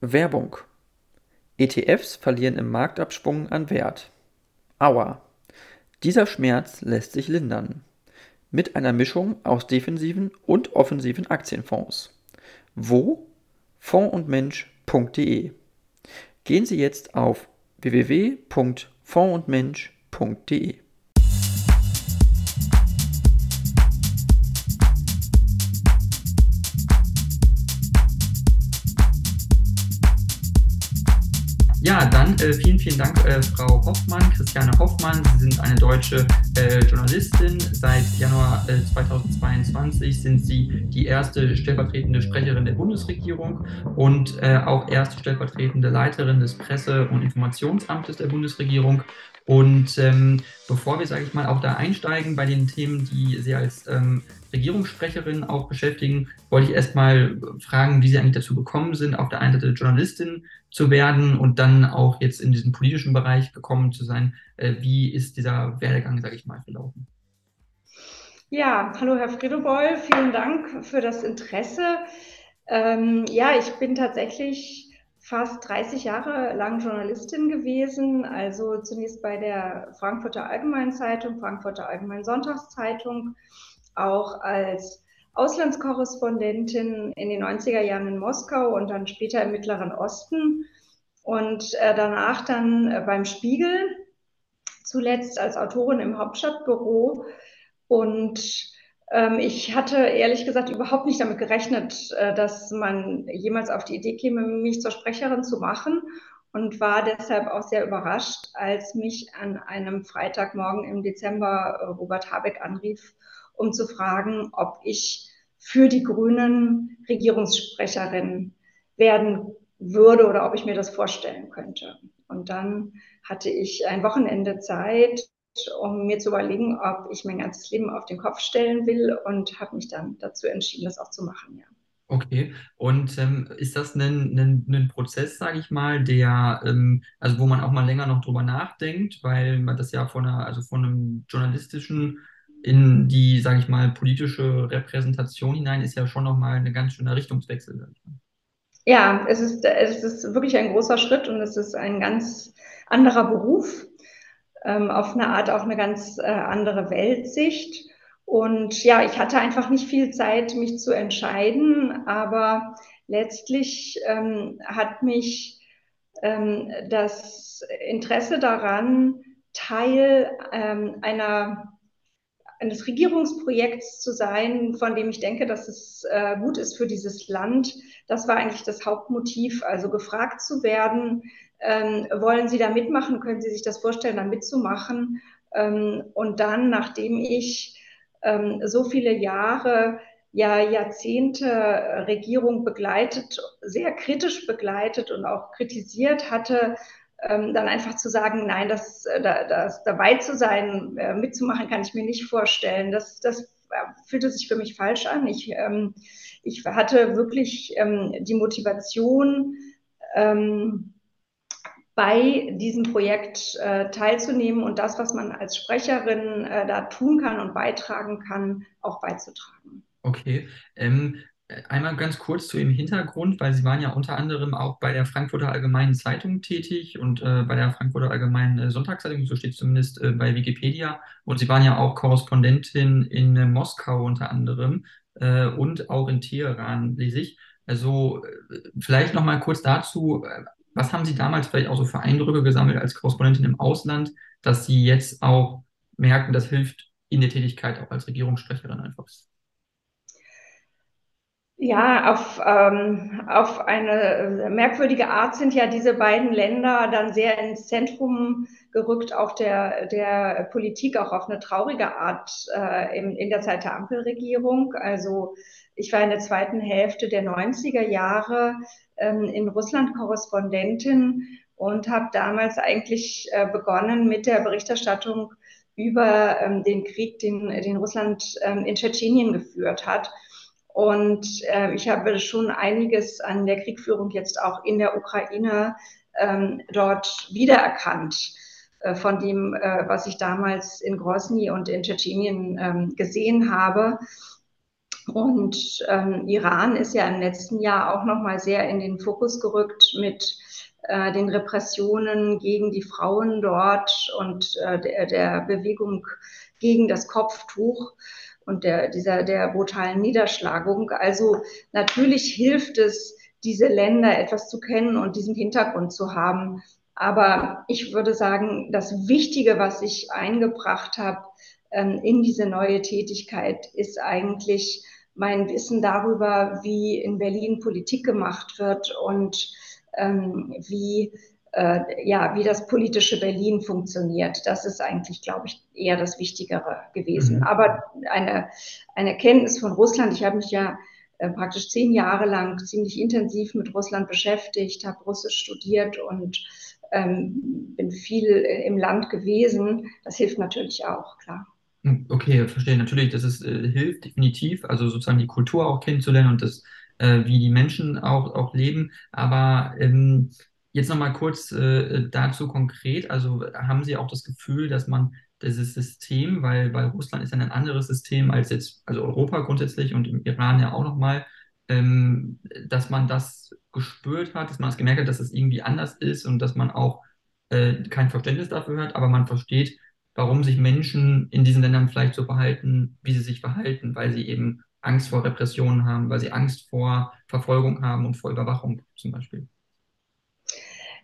Werbung. ETFs verlieren im Marktabschwung an Wert. Aua. Dieser Schmerz lässt sich lindern. Mit einer Mischung aus defensiven und offensiven Aktienfonds. Wo? fondundmensch.de. Gehen Sie jetzt auf www.fondundmensch.de. dann äh, vielen, vielen Dank, äh, Frau Hoffmann, Christiane Hoffmann. Sie sind eine deutsche äh, Journalistin. Seit Januar 2022 äh, sind Sie die erste stellvertretende Sprecherin der Bundesregierung und äh, auch erste stellvertretende Leiterin des Presse- und Informationsamtes der Bundesregierung. Und ähm, bevor wir, sage ich mal, auch da einsteigen bei den Themen, die Sie als ähm, Regierungssprecherin auch beschäftigen, wollte ich erstmal fragen, wie Sie eigentlich dazu gekommen sind, auf der einen Seite Journalistin zu werden und dann auch jetzt in diesen politischen Bereich gekommen zu sein. Äh, wie ist dieser Werdegang, sage ich mal, verlaufen? Ja, hallo Herr Friedebeul, vielen Dank für das Interesse. Ähm, ja, ich bin tatsächlich fast 30 Jahre lang Journalistin gewesen, also zunächst bei der Frankfurter Allgemeinen Zeitung, Frankfurter Allgemeinen Sonntagszeitung, auch als Auslandskorrespondentin in den 90er Jahren in Moskau und dann später im Mittleren Osten und äh, danach dann äh, beim Spiegel, zuletzt als Autorin im Hauptstadtbüro. Und ich hatte ehrlich gesagt überhaupt nicht damit gerechnet, äh, dass man jemals auf die Idee käme, mich zur Sprecherin zu machen und war deshalb auch sehr überrascht, als mich an einem Freitagmorgen im Dezember äh, Robert Habeck anrief um zu fragen, ob ich für die Grünen Regierungssprecherin werden würde oder ob ich mir das vorstellen könnte. Und dann hatte ich ein Wochenende Zeit, um mir zu überlegen, ob ich mein ganzes Leben auf den Kopf stellen will und habe mich dann dazu entschieden, das auch zu machen, ja. Okay, und ähm, ist das ein, ein, ein Prozess, sage ich mal, der, ähm, also wo man auch mal länger noch drüber nachdenkt, weil man das ja von einer, also von einem journalistischen in die, sage ich mal, politische Repräsentation hinein ist ja schon nochmal eine ganz schöne Richtungswechsel. Ja, es ist, es ist wirklich ein großer Schritt und es ist ein ganz anderer Beruf, ähm, auf eine Art auch eine ganz äh, andere Weltsicht. Und ja, ich hatte einfach nicht viel Zeit, mich zu entscheiden, aber letztlich ähm, hat mich ähm, das Interesse daran, Teil ähm, einer eines Regierungsprojekts zu sein, von dem ich denke, dass es äh, gut ist für dieses Land. Das war eigentlich das Hauptmotiv, also gefragt zu werden, ähm, wollen Sie da mitmachen, können Sie sich das vorstellen, da mitzumachen? Ähm, und dann, nachdem ich ähm, so viele Jahre, ja Jahrzehnte Regierung begleitet, sehr kritisch begleitet und auch kritisiert hatte, ähm, dann einfach zu sagen, nein, das, äh, das dabei zu sein, äh, mitzumachen, kann ich mir nicht vorstellen. Das, das äh, fühlte sich für mich falsch an. Ich, ähm, ich hatte wirklich ähm, die Motivation, ähm, bei diesem Projekt äh, teilzunehmen und das, was man als Sprecherin äh, da tun kann und beitragen kann, auch beizutragen. Okay. Ähm, Einmal ganz kurz zu Ihrem Hintergrund, weil Sie waren ja unter anderem auch bei der Frankfurter Allgemeinen Zeitung tätig und äh, bei der Frankfurter Allgemeinen äh, Sonntagszeitung, so steht zumindest äh, bei Wikipedia. Und Sie waren ja auch Korrespondentin in äh, Moskau unter anderem und auch in Teheran, lese ich. Also vielleicht noch mal kurz dazu, was haben Sie damals vielleicht auch so für Eindrücke gesammelt als Korrespondentin im Ausland, dass Sie jetzt auch merken, das hilft in der Tätigkeit auch als Regierungssprecherin einfach? Ja, auf, ähm, auf eine merkwürdige Art sind ja diese beiden Länder dann sehr ins Zentrum gerückt, auch der, der Politik, auch auf eine traurige Art äh, in, in der Zeit der Ampelregierung. Also ich war in der zweiten Hälfte der 90er Jahre ähm, in Russland Korrespondentin und habe damals eigentlich äh, begonnen mit der Berichterstattung über ähm, den Krieg, den, den Russland ähm, in Tschetschenien geführt hat. Und äh, ich habe schon einiges an der Kriegführung jetzt auch in der Ukraine ähm, dort wiedererkannt äh, von dem, äh, was ich damals in Grosny und in Tschetschenien ähm, gesehen habe. Und ähm, Iran ist ja im letzten Jahr auch noch mal sehr in den Fokus gerückt mit äh, den Repressionen gegen die Frauen dort und äh, der, der Bewegung gegen das Kopftuch und der, dieser, der brutalen Niederschlagung. Also natürlich hilft es, diese Länder etwas zu kennen und diesen Hintergrund zu haben. Aber ich würde sagen, das Wichtige, was ich eingebracht habe ähm, in diese neue Tätigkeit, ist eigentlich mein Wissen darüber, wie in Berlin Politik gemacht wird und ähm, wie äh, ja, wie das politische Berlin funktioniert. Das ist eigentlich, glaube ich, eher das Wichtigere gewesen. Mhm. Aber eine, eine Kenntnis von Russland, ich habe mich ja äh, praktisch zehn Jahre lang ziemlich intensiv mit Russland beschäftigt, habe Russisch studiert und ähm, bin viel im Land gewesen. Das hilft natürlich auch, klar. Hm, okay, verstehe. Natürlich, das ist, äh, hilft definitiv, also sozusagen die Kultur auch kennenzulernen und das, äh, wie die Menschen auch, auch leben. Aber ähm, jetzt nochmal kurz äh, dazu konkret. Also haben Sie auch das Gefühl, dass man dieses System, weil, weil Russland ist ja ein anderes System als jetzt, also Europa grundsätzlich und im Iran ja auch nochmal, ähm, dass man das gespürt hat, dass man es gemerkt hat, dass es irgendwie anders ist und dass man auch äh, kein Verständnis dafür hat, aber man versteht, warum sich Menschen in diesen Ländern vielleicht so verhalten, wie sie sich verhalten, weil sie eben Angst vor Repressionen haben, weil sie Angst vor Verfolgung haben und vor Überwachung zum Beispiel.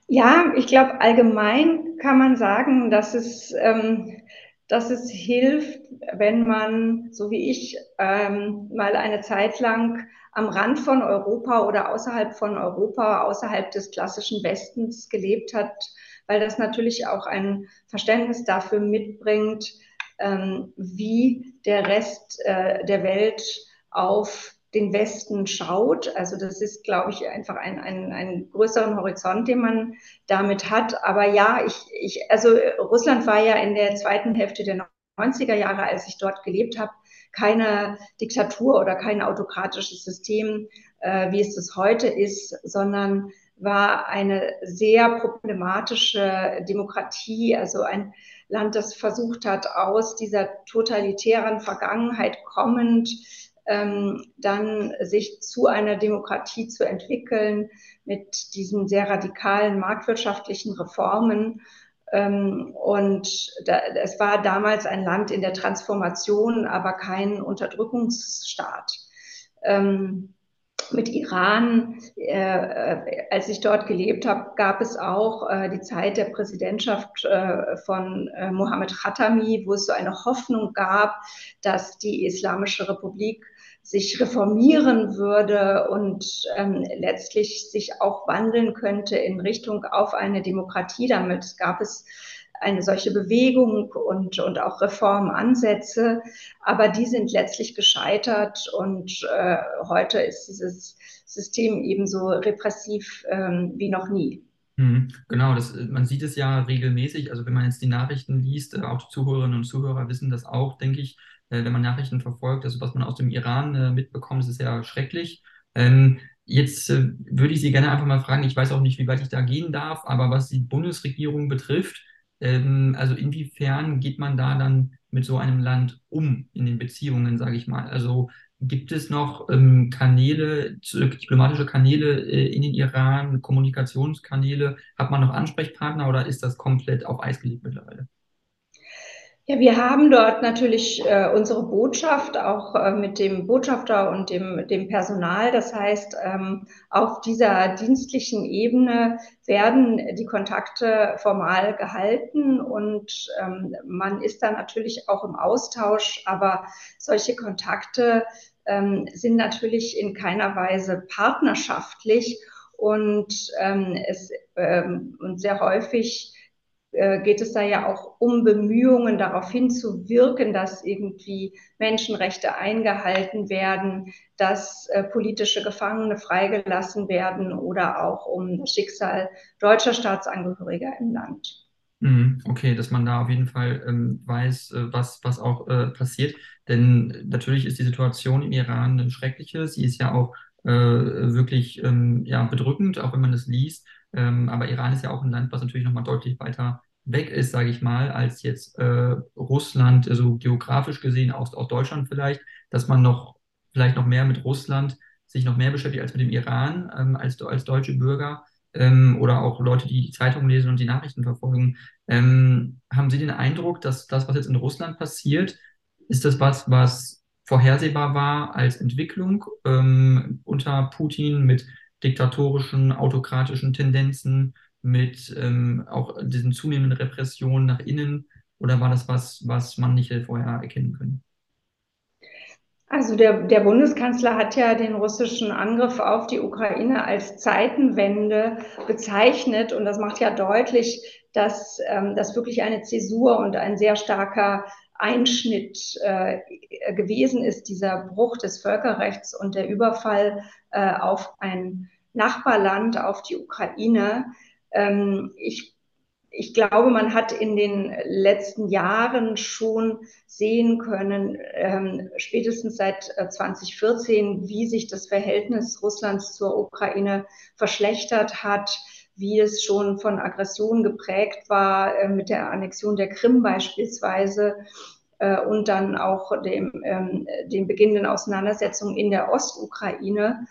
Ja, ich glaube, allgemein kann man sagen, dass es, ähm, dass es hilft, wenn man, so wie ich, ähm, mal eine Zeit lang am Rand von Europa oder außerhalb von Europa, außerhalb des klassischen Westens gelebt hat, weil das natürlich auch ein Verständnis dafür mitbringt, ähm, wie der Rest äh, der Welt auf den Westen schaut. Also das ist, glaube ich, einfach ein, ein, ein größeren Horizont, den man damit hat. Aber ja, ich, ich, also Russland war ja in der zweiten Hälfte der 90er Jahre, als ich dort gelebt habe, keine Diktatur oder kein autokratisches System, äh, wie es das heute ist, sondern war eine sehr problematische Demokratie, also ein Land, das versucht hat, aus dieser totalitären Vergangenheit kommend ähm, dann sich zu einer Demokratie zu entwickeln mit diesen sehr radikalen marktwirtschaftlichen Reformen. Ähm, und da, es war damals ein Land in der Transformation, aber kein Unterdrückungsstaat. Ähm, mit Iran, äh, äh, als ich dort gelebt habe, gab es auch äh, die Zeit der Präsidentschaft äh, von äh, Mohammed Khatami, wo es so eine Hoffnung gab, dass die Islamische Republik sich reformieren würde und ähm, letztlich sich auch wandeln könnte in Richtung auf eine Demokratie. Damit gab es eine solche Bewegung und, und auch Reformansätze, aber die sind letztlich gescheitert und äh, heute ist dieses System ebenso repressiv ähm, wie noch nie. Mhm, genau, das, man sieht es ja regelmäßig. Also wenn man jetzt die Nachrichten liest, äh, auch die Zuhörerinnen und Zuhörer wissen das auch, denke ich, äh, wenn man Nachrichten verfolgt. Also was man aus dem Iran äh, mitbekommt, ist ja schrecklich. Ähm, jetzt würde ich Sie gerne einfach mal fragen, ich weiß auch nicht, wie weit ich da gehen darf, aber was die Bundesregierung betrifft, ähm, also inwiefern geht man da dann mit so einem Land um in den Beziehungen, sage ich mal? Also gibt es noch ähm, Kanäle, diplomatische Kanäle äh, in den Iran, Kommunikationskanäle? Hat man noch Ansprechpartner oder ist das komplett auf Eis gelegt mittlerweile? Ja, wir haben dort natürlich äh, unsere Botschaft auch äh, mit dem Botschafter und dem, dem Personal. Das heißt, ähm, auf dieser dienstlichen Ebene werden die Kontakte formal gehalten und ähm, man ist da natürlich auch im Austausch. Aber solche Kontakte ähm, sind natürlich in keiner Weise partnerschaftlich und ähm, es ähm, und sehr häufig geht es da ja auch um Bemühungen, darauf hinzuwirken, dass irgendwie Menschenrechte eingehalten werden, dass äh, politische Gefangene freigelassen werden oder auch um das Schicksal deutscher Staatsangehöriger im Land. Mhm, okay, dass man da auf jeden Fall ähm, weiß, äh, was, was auch äh, passiert. Denn natürlich ist die Situation im Iran eine schreckliche. Sie ist ja auch äh, wirklich ähm, ja, bedrückend, auch wenn man das liest. Ähm, aber Iran ist ja auch ein Land, was natürlich nochmal deutlich weiter weg ist, sage ich mal, als jetzt äh, Russland, also geografisch gesehen, aus, aus Deutschland vielleicht, dass man noch vielleicht noch mehr mit Russland sich noch mehr beschäftigt als mit dem Iran, ähm, als, als deutsche Bürger ähm, oder auch Leute, die die Zeitung lesen und die Nachrichten verfolgen. Ähm, haben Sie den Eindruck, dass das, was jetzt in Russland passiert, ist das was, was vorhersehbar war als Entwicklung ähm, unter Putin mit diktatorischen, autokratischen Tendenzen, mit ähm, auch diesen zunehmenden Repressionen nach innen? Oder war das was, was man nicht vorher erkennen können? Also der, der Bundeskanzler hat ja den russischen Angriff auf die Ukraine als Zeitenwende bezeichnet und das macht ja deutlich, dass ähm, das wirklich eine Zäsur und ein sehr starker Einschnitt äh, gewesen ist, dieser Bruch des Völkerrechts und der Überfall äh, auf ein Nachbarland, auf die Ukraine. Ähm, ich ich glaube, man hat in den letzten Jahren schon sehen können, ähm, spätestens seit 2014, äh, wie sich das Verhältnis Russlands zur Ukraine verschlechtert hat, wie es schon von Aggression geprägt war, äh, mit der Annexion der Krim beispielsweise äh, und dann auch dem, ähm, dem beginnenden Auseinandersetzungen in der Ostukraine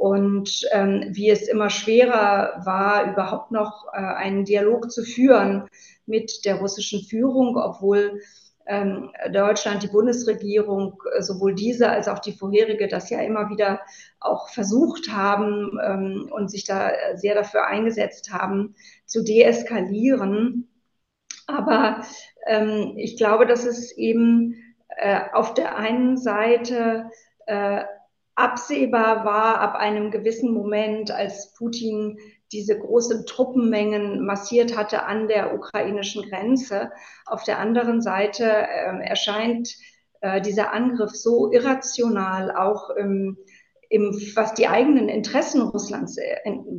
und ähm, wie es immer schwerer war, überhaupt noch äh, einen Dialog zu führen mit der russischen Führung, obwohl ähm, Deutschland, die Bundesregierung, äh, sowohl diese als auch die vorherige, das ja immer wieder auch versucht haben ähm, und sich da sehr dafür eingesetzt haben, zu deeskalieren. Aber ähm, ich glaube, dass es eben äh, auf der einen Seite äh, absehbar war ab einem gewissen Moment, als Putin diese großen Truppenmengen massiert hatte an der ukrainischen Grenze. Auf der anderen Seite äh, erscheint äh, dieser Angriff so irrational, auch im, im, was die eigenen Interessen Russlands äh,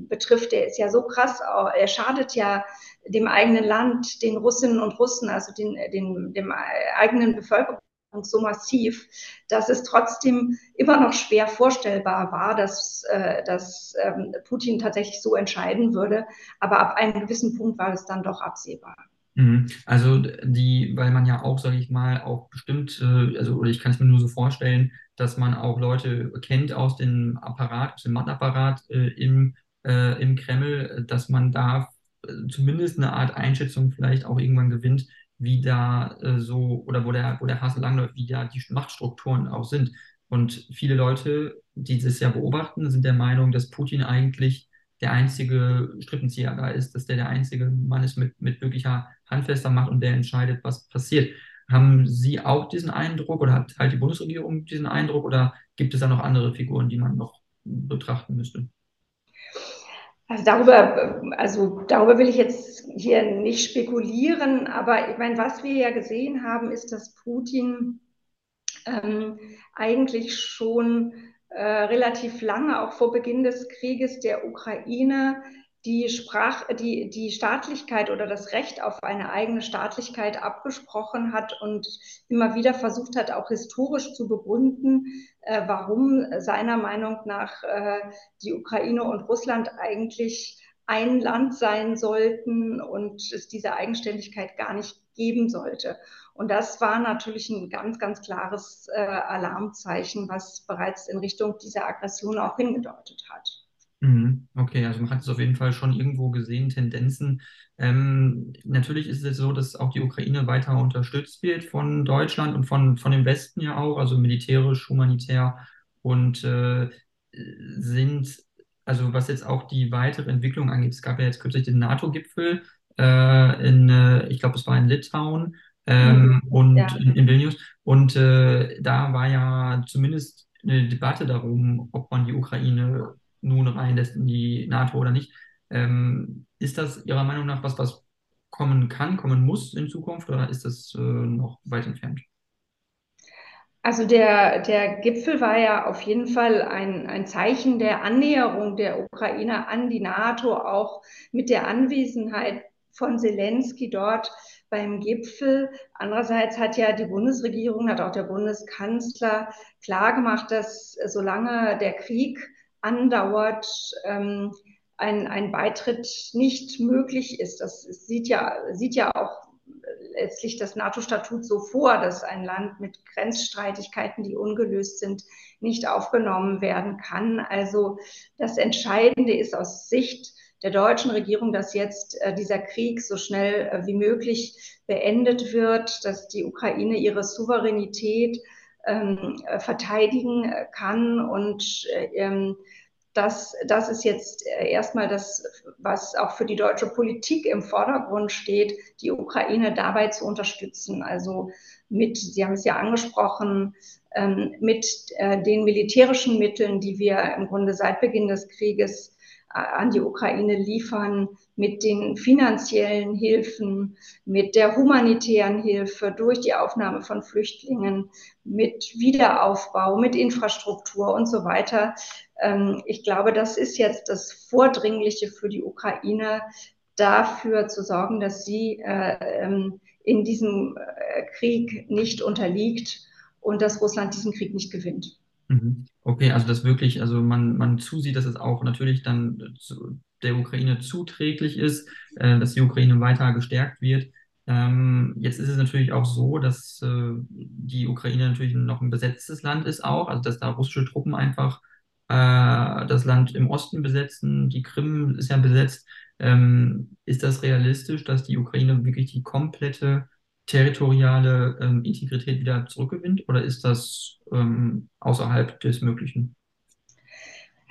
betrifft. Der ist ja so krass, er schadet ja dem eigenen Land, den Russinnen und Russen, also den, den, dem eigenen Bevölkerung so massiv, dass es trotzdem immer noch schwer vorstellbar war, dass, äh, dass ähm, Putin tatsächlich so entscheiden würde. Aber ab einem gewissen Punkt war es dann doch absehbar. Mhm. Also die, weil man ja auch, sage ich mal, auch bestimmt, äh, also oder ich kann es mir nur so vorstellen, dass man auch Leute kennt aus dem Apparat, aus dem Machtapparat äh, im, äh, im Kreml, dass man da äh, zumindest eine Art Einschätzung vielleicht auch irgendwann gewinnt, wie da äh, so, oder wo der, wo der Hase langläuft, wie da die Machtstrukturen auch sind. Und viele Leute, die das ja beobachten, sind der Meinung, dass Putin eigentlich der einzige Strippenzieher da ist, dass der der einzige Mann ist mit, mit wirklicher handfester Macht und der entscheidet, was passiert. Haben Sie auch diesen Eindruck oder hat halt die Bundesregierung diesen Eindruck oder gibt es da noch andere Figuren, die man noch betrachten müsste? Also darüber, also darüber will ich jetzt hier nicht spekulieren, aber ich meine, was wir ja gesehen haben, ist, dass Putin ähm, eigentlich schon äh, relativ lange, auch vor Beginn des Krieges der Ukraine, die, Sprach, die, die Staatlichkeit oder das Recht auf eine eigene Staatlichkeit abgesprochen hat und immer wieder versucht hat, auch historisch zu begründen, äh, warum seiner Meinung nach äh, die Ukraine und Russland eigentlich ein Land sein sollten und es diese Eigenständigkeit gar nicht geben sollte. Und das war natürlich ein ganz, ganz klares äh, Alarmzeichen, was bereits in Richtung dieser Aggression auch hingedeutet hat. Mhm. Okay, also man hat es auf jeden Fall schon irgendwo gesehen, Tendenzen. Ähm, natürlich ist es so, dass auch die Ukraine weiter unterstützt wird von Deutschland und von, von dem Westen ja auch, also militärisch, humanitär und äh, sind, also was jetzt auch die weitere Entwicklung angeht, es gab ja jetzt kürzlich den NATO-Gipfel äh, in, äh, ich glaube, es war in Litauen ähm, mhm. und ja. in, in, Vilnius und äh, da war ja zumindest eine Debatte darum, ob man die Ukraine nun reinlässt in die NATO oder nicht. Ähm, ist das Ihrer Meinung nach was, was kommen kann, kommen muss in Zukunft oder ist das äh, noch weit entfernt? Also der, der Gipfel war ja auf jeden Fall ein, ein Zeichen der Annäherung der Ukraine an die NATO, auch mit der Anwesenheit von Zelensky dort beim Gipfel. Andererseits hat ja die Bundesregierung, hat auch der Bundeskanzler klargemacht, dass solange der Krieg andauert, ähm, ein, ein Beitritt nicht möglich ist. Das sieht ja, sieht ja auch letztlich das NATO-Statut so vor, dass ein Land mit Grenzstreitigkeiten, die ungelöst sind, nicht aufgenommen werden kann. Also das Entscheidende ist aus Sicht der deutschen Regierung, dass jetzt äh, dieser Krieg so schnell äh, wie möglich beendet wird, dass die Ukraine ihre Souveränität ähm, äh, verteidigen kann und ähm, das, das ist jetzt äh, erstmal das, was auch für die deutsche Politik im Vordergrund steht, die Ukraine dabei zu unterstützen. Also mit, Sie haben es ja angesprochen, ähm, mit äh, den militärischen Mitteln, die wir im Grunde seit Beginn des Krieges an die Ukraine liefern, mit den finanziellen Hilfen, mit der humanitären Hilfe durch die Aufnahme von Flüchtlingen, mit Wiederaufbau, mit Infrastruktur und so weiter. Ähm, ich glaube, das ist jetzt das Vordringliche für die Ukraine, dafür zu sorgen, dass sie äh, ähm, in diesem äh, Krieg nicht unterliegt und dass Russland diesen Krieg nicht gewinnt. Mhm. Okay, also das wirklich, also man, man zusieht, dass es auch natürlich dann zu, der Ukraine zuträglich ist, äh, dass die Ukraine weiter gestärkt wird. Ähm, jetzt ist es natürlich auch so, dass äh, die Ukraine natürlich noch ein besetztes Land ist auch, also dass da russische Truppen einfach äh, das Land im Osten besetzen, die Krim ist ja besetzt. Ähm, ist das realistisch, dass die Ukraine wirklich die komplette territoriale ähm, Integrität wieder zurückgewinnt oder ist das ähm, außerhalb des Möglichen?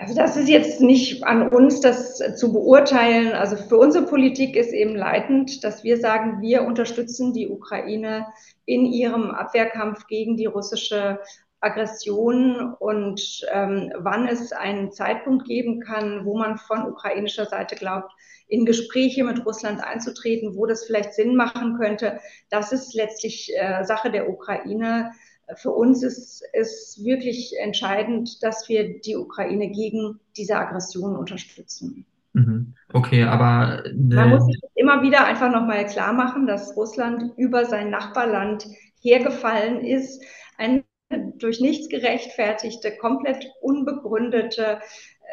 Also das ist jetzt nicht an uns, das zu beurteilen. Also für unsere Politik ist eben leitend, dass wir sagen, wir unterstützen die Ukraine in ihrem Abwehrkampf gegen die russische Aggression und ähm, wann es einen Zeitpunkt geben kann, wo man von ukrainischer Seite glaubt, in Gespräche mit Russland einzutreten, wo das vielleicht Sinn machen könnte. Das ist letztlich äh, Sache der Ukraine. Für uns ist es wirklich entscheidend, dass wir die Ukraine gegen diese Aggression unterstützen. Mhm. Okay, aber man muss sich immer wieder einfach nochmal klar machen, dass Russland über sein Nachbarland hergefallen ist. Ein durch nichts gerechtfertigte, komplett unbegründete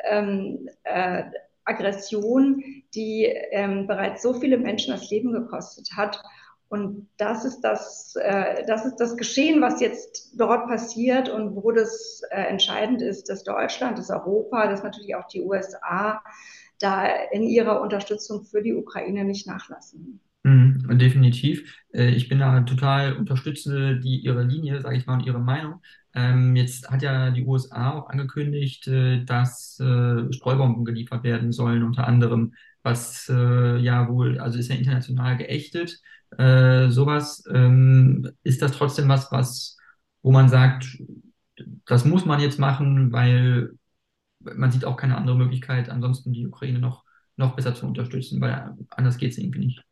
ähm, äh, Aggression, die ähm, bereits so viele Menschen das Leben gekostet hat. Und das ist das, äh, das ist das Geschehen, was jetzt dort passiert und wo das äh, entscheidend ist, dass Deutschland, dass Europa, dass natürlich auch die USA da in ihrer Unterstützung für die Ukraine nicht nachlassen. Mhm, definitiv. Äh, ich bin da total unterstütze die ihre Linie, sage ich mal, und ihre Meinung. Ähm, jetzt hat ja die USA auch angekündigt, äh, dass äh, Streubomben geliefert werden sollen, unter anderem, was ja wohl, also ist ja international geächtet. Sowas ähm, ist das trotzdem was, was, wo man sagt, das muss man jetzt machen, weil man sieht auch keine andere Möglichkeit, ansonsten die Ukraine noch, noch besser zu unterstützen, weil anders geht es irgendwie nicht.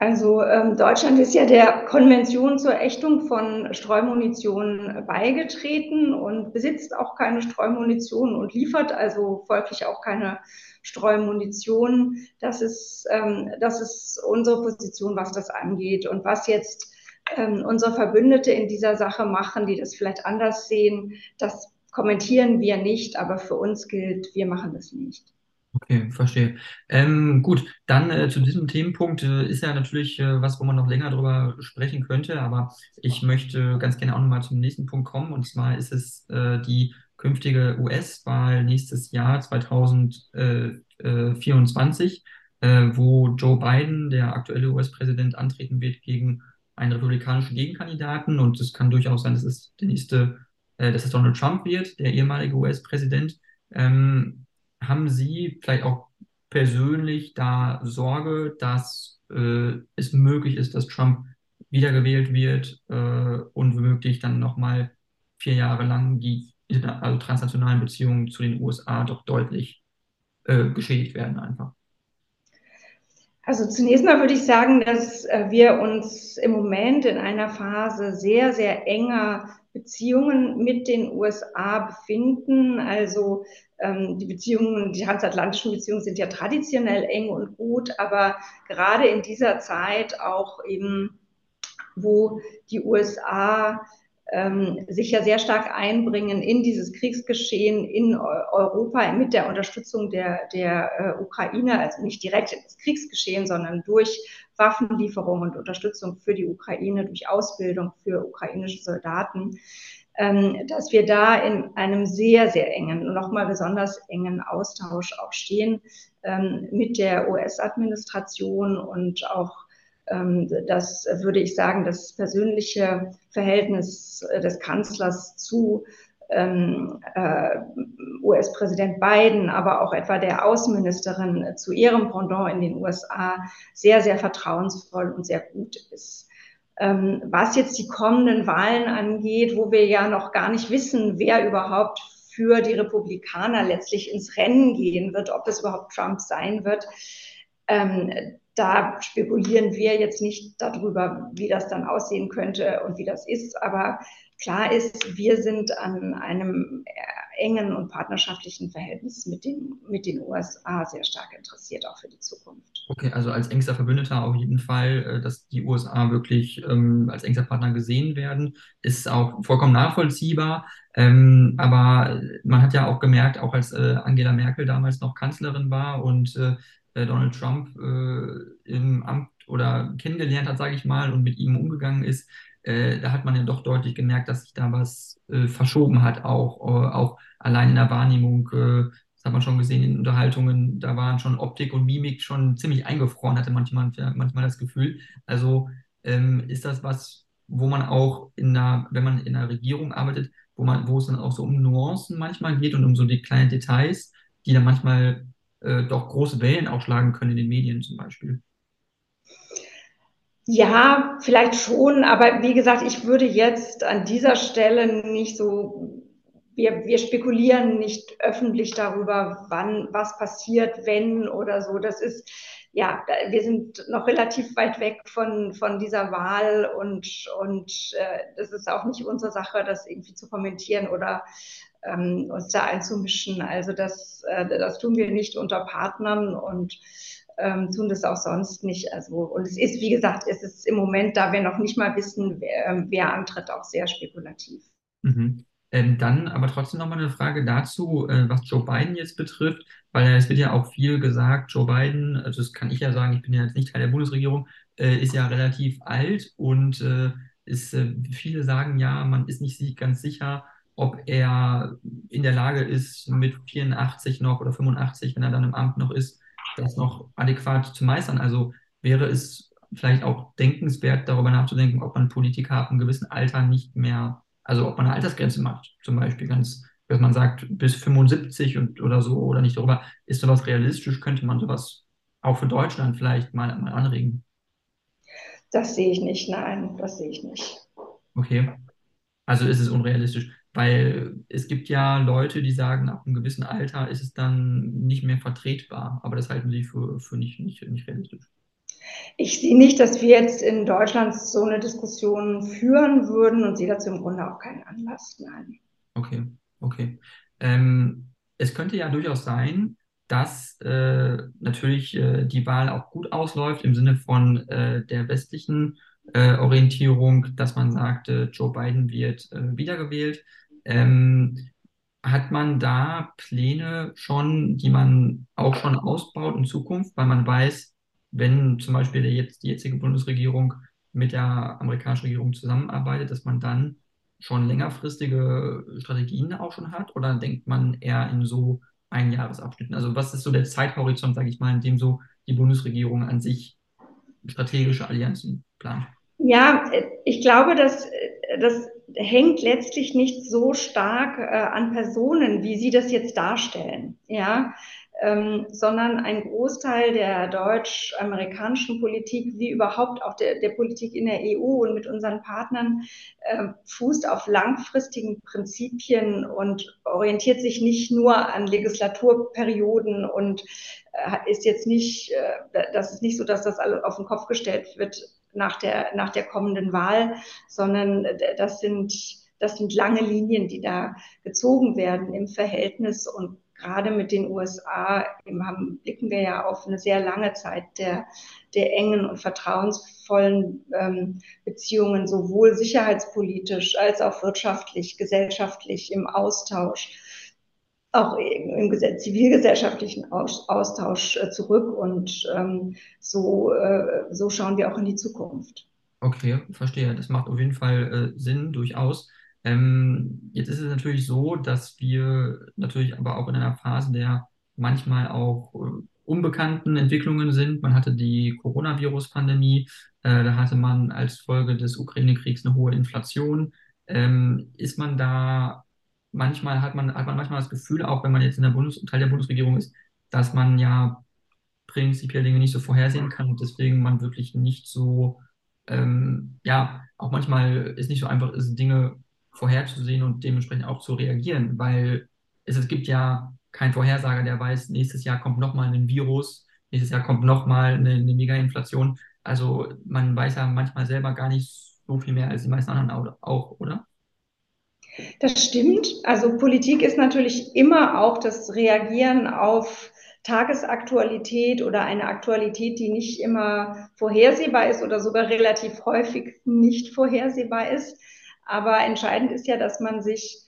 Also ähm, Deutschland ist ja der Konvention zur Ächtung von Streumunition beigetreten und besitzt auch keine Streumunition und liefert also folglich auch keine Streumunition. Das ist, ähm, das ist unsere Position, was das angeht. Und was jetzt ähm, unsere Verbündete in dieser Sache machen, die das vielleicht anders sehen, das kommentieren wir nicht, aber für uns gilt, wir machen das nicht. Okay, verstehe. Ähm, gut, dann äh, zu diesem Themenpunkt äh, ist ja natürlich äh, was, wo man noch länger drüber sprechen könnte, aber ich möchte ganz gerne auch nochmal zum nächsten Punkt kommen und zwar ist es äh, die künftige US-Wahl nächstes Jahr 2024, äh, wo Joe Biden, der aktuelle US-Präsident, antreten wird gegen einen republikanischen Gegenkandidaten und es kann durchaus sein, dass es der nächste, äh, dass es Donald Trump wird, der ehemalige US-Präsident. Ähm, haben Sie vielleicht auch persönlich da Sorge, dass äh, es möglich ist, dass Trump wiedergewählt wird äh, und womöglich dann nochmal vier Jahre lang die also transnationalen Beziehungen zu den USA doch deutlich äh, geschädigt werden einfach? Also zunächst mal würde ich sagen, dass äh, wir uns im Moment in einer Phase sehr, sehr enger Beziehungen mit den USA befinden. Also die Beziehungen, die transatlantischen Beziehungen sind ja traditionell eng und gut, aber gerade in dieser Zeit auch eben, wo die USA ähm, sich ja sehr stark einbringen in dieses Kriegsgeschehen in Europa mit der Unterstützung der, der äh, Ukraine, also nicht direkt ins Kriegsgeschehen, sondern durch Waffenlieferungen und Unterstützung für die Ukraine, durch Ausbildung für ukrainische Soldaten, ähm, dass wir da in einem sehr, sehr engen, nochmal besonders engen Austausch auch stehen ähm, mit der US-Administration und auch ähm, das würde ich sagen, das persönliche Verhältnis des Kanzlers zu ähm, äh, US-Präsident Biden, aber auch etwa der Außenministerin zu ihrem Pendant in den USA sehr, sehr vertrauensvoll und sehr gut ist. Ähm, was jetzt die kommenden Wahlen angeht, wo wir ja noch gar nicht wissen, wer überhaupt für die Republikaner letztlich ins Rennen gehen wird, ob es überhaupt Trump sein wird, ähm, da spekulieren wir jetzt nicht darüber, wie das dann aussehen könnte und wie das ist. Aber klar ist, wir sind an einem engen und partnerschaftlichen Verhältnis mit den, mit den USA sehr stark interessiert, auch für die Zukunft. Okay, also als engster Verbündeter auf jeden Fall, äh, dass die USA wirklich ähm, als engster Partner gesehen werden, ist auch vollkommen nachvollziehbar. Ähm, aber man hat ja auch gemerkt, auch als äh, Angela Merkel damals noch Kanzlerin war und äh, äh, Donald Trump äh, im Amt oder kennengelernt hat, sage ich mal, und mit ihm umgegangen ist, äh, da hat man ja doch deutlich gemerkt, dass sich da was äh, verschoben hat, auch, äh, auch allein in der Wahrnehmung. Äh, das hat man schon gesehen in Unterhaltungen, da waren schon Optik und Mimik schon ziemlich eingefroren, hatte manchmal, manchmal das Gefühl. Also ähm, ist das was, wo man auch in einer, wenn man in einer Regierung arbeitet, wo man, wo es dann auch so um Nuancen manchmal geht und um so die kleinen Details, die dann manchmal äh, doch große Wellen auch schlagen können in den Medien zum Beispiel. Ja, vielleicht schon, aber wie gesagt, ich würde jetzt an dieser Stelle nicht so, wir, wir spekulieren nicht öffentlich darüber, wann was passiert, wenn oder so. Das ist, ja, wir sind noch relativ weit weg von, von dieser Wahl und, und äh, das ist auch nicht unsere Sache, das irgendwie zu kommentieren oder ähm, uns da einzumischen. Also das, äh, das tun wir nicht unter Partnern und ähm, tun das auch sonst nicht. Also, und es ist, wie gesagt, es ist im Moment, da wir noch nicht mal wissen, wer, ähm, wer antritt, auch sehr spekulativ. Mhm. Ähm, dann aber trotzdem nochmal eine Frage dazu, äh, was Joe Biden jetzt betrifft, weil es wird ja auch viel gesagt, Joe Biden, also das kann ich ja sagen, ich bin ja jetzt nicht Teil der Bundesregierung, äh, ist ja relativ alt und äh, ist, äh, viele sagen ja, man ist nicht ganz sicher, ob er in der Lage ist, mit 84 noch oder 85, wenn er dann im Amt noch ist, das noch adäquat zu meistern. Also wäre es vielleicht auch denkenswert, darüber nachzudenken, ob man Politiker ab einem gewissen Alter nicht mehr, also ob man eine Altersgrenze macht, zum Beispiel ganz, dass man sagt, bis 75 und, oder so oder nicht darüber. Ist sowas realistisch? Könnte man sowas auch für Deutschland vielleicht mal, mal anregen? Das sehe ich nicht, nein, das sehe ich nicht. Okay. Also ist es unrealistisch. Weil es gibt ja Leute, die sagen, ab einem gewissen Alter ist es dann nicht mehr vertretbar. Aber das halten sie für, für nicht, nicht, nicht realistisch. Ich sehe nicht, dass wir jetzt in Deutschland so eine Diskussion führen würden und sehe dazu im Grunde auch keinen Anlass. Nein. Okay, okay. Ähm, es könnte ja durchaus sein, dass äh, natürlich äh, die Wahl auch gut ausläuft im Sinne von äh, der westlichen äh, Orientierung, dass man sagte, Joe Biden wird äh, wiedergewählt. Ähm, hat man da Pläne schon, die man auch schon ausbaut in Zukunft, weil man weiß, wenn zum Beispiel jetzt, die jetzige Bundesregierung mit der amerikanischen Regierung zusammenarbeitet, dass man dann schon längerfristige Strategien auch schon hat? Oder denkt man eher in so Einjahresabschnitten? Also was ist so der Zeithorizont, sage ich mal, in dem so die Bundesregierung an sich strategische Allianzen plant? Ja, ich glaube, dass das hängt letztlich nicht so stark äh, an Personen, wie Sie das jetzt darstellen, ja, ähm, sondern ein Großteil der deutsch-amerikanischen Politik, wie überhaupt auch der, der, Politik in der EU und mit unseren Partnern, äh, fußt auf langfristigen Prinzipien und orientiert sich nicht nur an Legislaturperioden und äh, ist jetzt nicht, äh, das ist nicht so, dass das alles auf den Kopf gestellt wird nach der, nach der kommenden Wahl, sondern das sind, das sind lange Linien, die da gezogen werden im Verhältnis und gerade mit den USA haben, blicken wir ja auf eine sehr lange Zeit der, der engen und vertrauensvollen ähm, Beziehungen, sowohl sicherheitspolitisch als auch wirtschaftlich, gesellschaftlich im Austausch auch im zivilgesellschaftlichen Austausch äh, zurück und ähm, so, äh, so schauen wir auch in die Zukunft. Okay, verstehe. Das macht auf jeden Fall äh, Sinn, durchaus. Ähm, jetzt ist es natürlich so, dass wir natürlich aber auch in einer Phase der manchmal auch äh, unbekannten Entwicklungen sind. Man hatte die Coronavirus-Pandemie, äh, da hatte man als Folge des Ukraine-Kriegs eine hohe Inflation. Ähm, ist man da manchmal hat man, hat man manchmal das Gefühl, auch wenn man jetzt in der Bundes Teil der Bundesregierung ist, dass man ja prinzipiell Dinge nicht so vorhersehen kann und deswegen man wirklich nicht so, ähm, ja, auch manchmal ist nicht so einfach ist, Dinge vorherzusehen und dementsprechend auch zu reagieren, weil es, es gibt ja keinen Vorhersager, der weiß, nächstes Jahr kommt nochmal ein Virus, nächstes Jahr kommt nochmal eine, eine Mega-Inflation. Also man weiß ja manchmal selber gar nicht so viel mehr als die meisten anderen auch, oder? Das stimmt. Also Politik ist natürlich immer auch das Reagieren auf Tagesaktualität oder eine Aktualität, die nicht immer vorhersehbar ist oder sogar relativ häufig nicht vorhersehbar ist. Aber entscheidend ist ja, dass man sich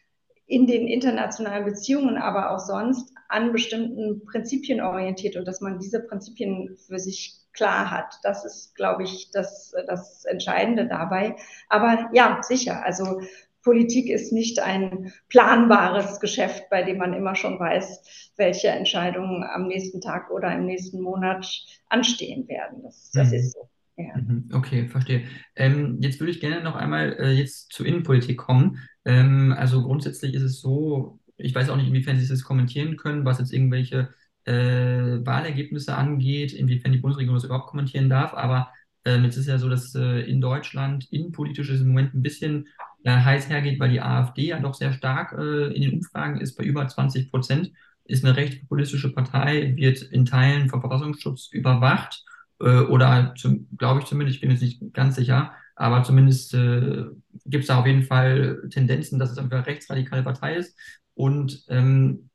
in den internationalen Beziehungen, aber auch sonst an bestimmten Prinzipien orientiert und dass man diese Prinzipien für sich klar hat. Das ist, glaube ich, das, das Entscheidende dabei. Aber ja, sicher. Also Politik ist nicht ein planbares Geschäft, bei dem man immer schon weiß, welche Entscheidungen am nächsten Tag oder im nächsten Monat anstehen werden. Das, das mhm. ist so. Ja. Mhm. Okay, verstehe. Ähm, jetzt würde ich gerne noch einmal äh, jetzt zur Innenpolitik kommen. Ähm, also grundsätzlich ist es so, ich weiß auch nicht, inwiefern Sie das kommentieren können, was jetzt irgendwelche äh, Wahlergebnisse angeht, inwiefern die Bundesregierung das überhaupt kommentieren darf, aber ähm, jetzt ist ja so, dass äh, in Deutschland innenpolitisch ist im Moment ein bisschen äh, heiß hergeht, weil die AfD ja doch sehr stark äh, in den Umfragen ist, bei über 20 Prozent, ist eine recht populistische Partei, wird in Teilen vom Verfassungsschutz überwacht äh, oder glaube ich zumindest, ich bin jetzt nicht ganz sicher, aber zumindest äh, gibt es da auf jeden Fall Tendenzen, dass es eine rechtsradikale Partei ist. Und ähm,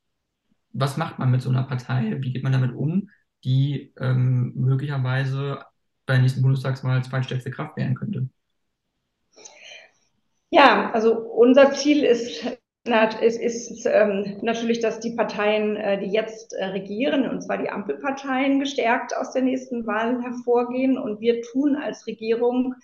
was macht man mit so einer Partei? Wie geht man damit um, die ähm, möglicherweise bei der nächsten Bundestagswahl zweitstärkste Kraft werden könnte? Ja, also unser Ziel ist, ist, ist ähm, natürlich, dass die Parteien, äh, die jetzt äh, regieren, und zwar die Ampelparteien, gestärkt aus der nächsten Wahl hervorgehen. Und wir tun als Regierung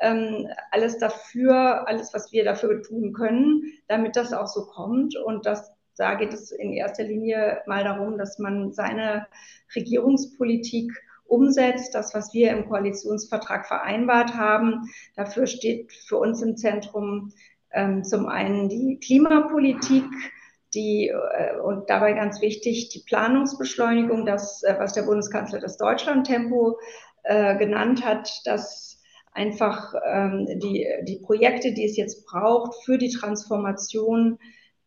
ähm, alles dafür, alles, was wir dafür tun können, damit das auch so kommt. Und das, da geht es in erster Linie mal darum, dass man seine Regierungspolitik umsetzt, das, was wir im Koalitionsvertrag vereinbart haben. Dafür steht für uns im Zentrum ähm, zum einen die Klimapolitik, die äh, und dabei ganz wichtig die Planungsbeschleunigung, das, äh, was der Bundeskanzler das Deutschlandtempo äh, genannt hat, dass einfach ähm, die, die Projekte, die es jetzt braucht für die Transformation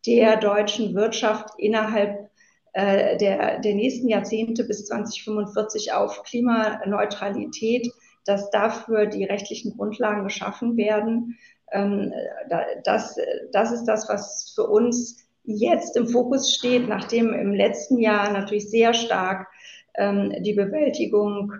der deutschen Wirtschaft innerhalb äh, der, der nächsten Jahrzehnte bis 2045 auf Klimaneutralität, dass dafür die rechtlichen Grundlagen geschaffen werden. Ähm, das, das ist das, was für uns jetzt im Fokus steht, nachdem im letzten Jahr natürlich sehr stark ähm, die Bewältigung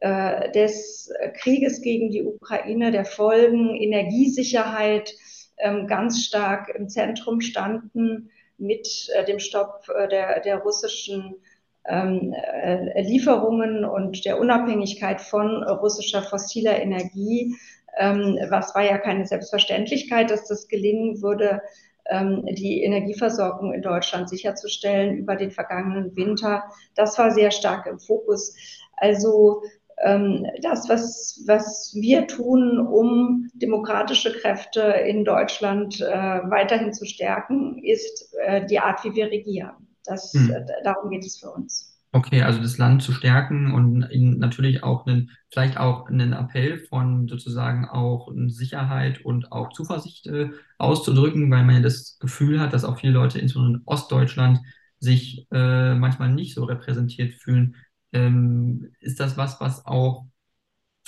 äh, des Krieges gegen die Ukraine, der Folgen, Energiesicherheit ähm, ganz stark im Zentrum standen mit äh, dem Stopp äh, der, der russischen Lieferungen und der Unabhängigkeit von russischer fossiler Energie. Ähm, was war ja keine Selbstverständlichkeit, dass das gelingen würde, ähm, die Energieversorgung in Deutschland sicherzustellen über den vergangenen Winter. Das war sehr stark im Fokus. Also ähm, das, was, was wir tun, um demokratische Kräfte in Deutschland äh, weiterhin zu stärken, ist äh, die Art, wie wir regieren. Das, hm. äh, darum geht es für uns. Okay, also das Land zu stärken und natürlich auch einen, vielleicht auch einen Appell von sozusagen auch Sicherheit und auch Zuversicht äh, auszudrücken, weil man ja das Gefühl hat, dass auch viele Leute, insbesondere in Ostdeutschland, sich äh, manchmal nicht so repräsentiert fühlen ähm, ist das was, was auch,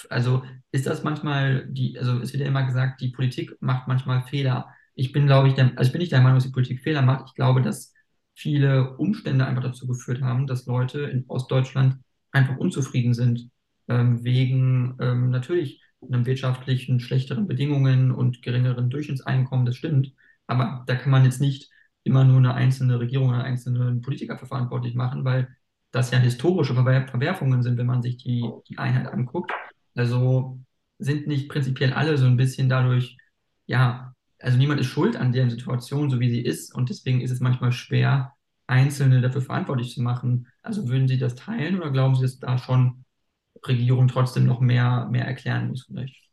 also ist das manchmal die, also es wird ja immer gesagt, die Politik macht manchmal Fehler. Ich bin, glaube ich, der, also ich bin nicht der Meinung, dass die Politik Fehler macht. Ich glaube, dass viele Umstände einfach dazu geführt haben, dass Leute in Ostdeutschland einfach unzufrieden sind, ähm, wegen ähm, natürlich einem wirtschaftlichen schlechteren Bedingungen und geringeren Durchschnittseinkommen, das stimmt. Aber da kann man jetzt nicht immer nur eine einzelne Regierung oder einzelne Politiker für verantwortlich machen, weil das ja historische Verwer Verwerfungen sind, wenn man sich die, die Einheit anguckt. Also sind nicht prinzipiell alle so ein bisschen dadurch, ja, also niemand ist schuld an deren Situation, so wie sie ist. Und deswegen ist es manchmal schwer, Einzelne dafür verantwortlich zu machen. Also würden Sie das teilen oder glauben Sie, dass da schon Regierung trotzdem noch mehr, mehr erklären muss vielleicht?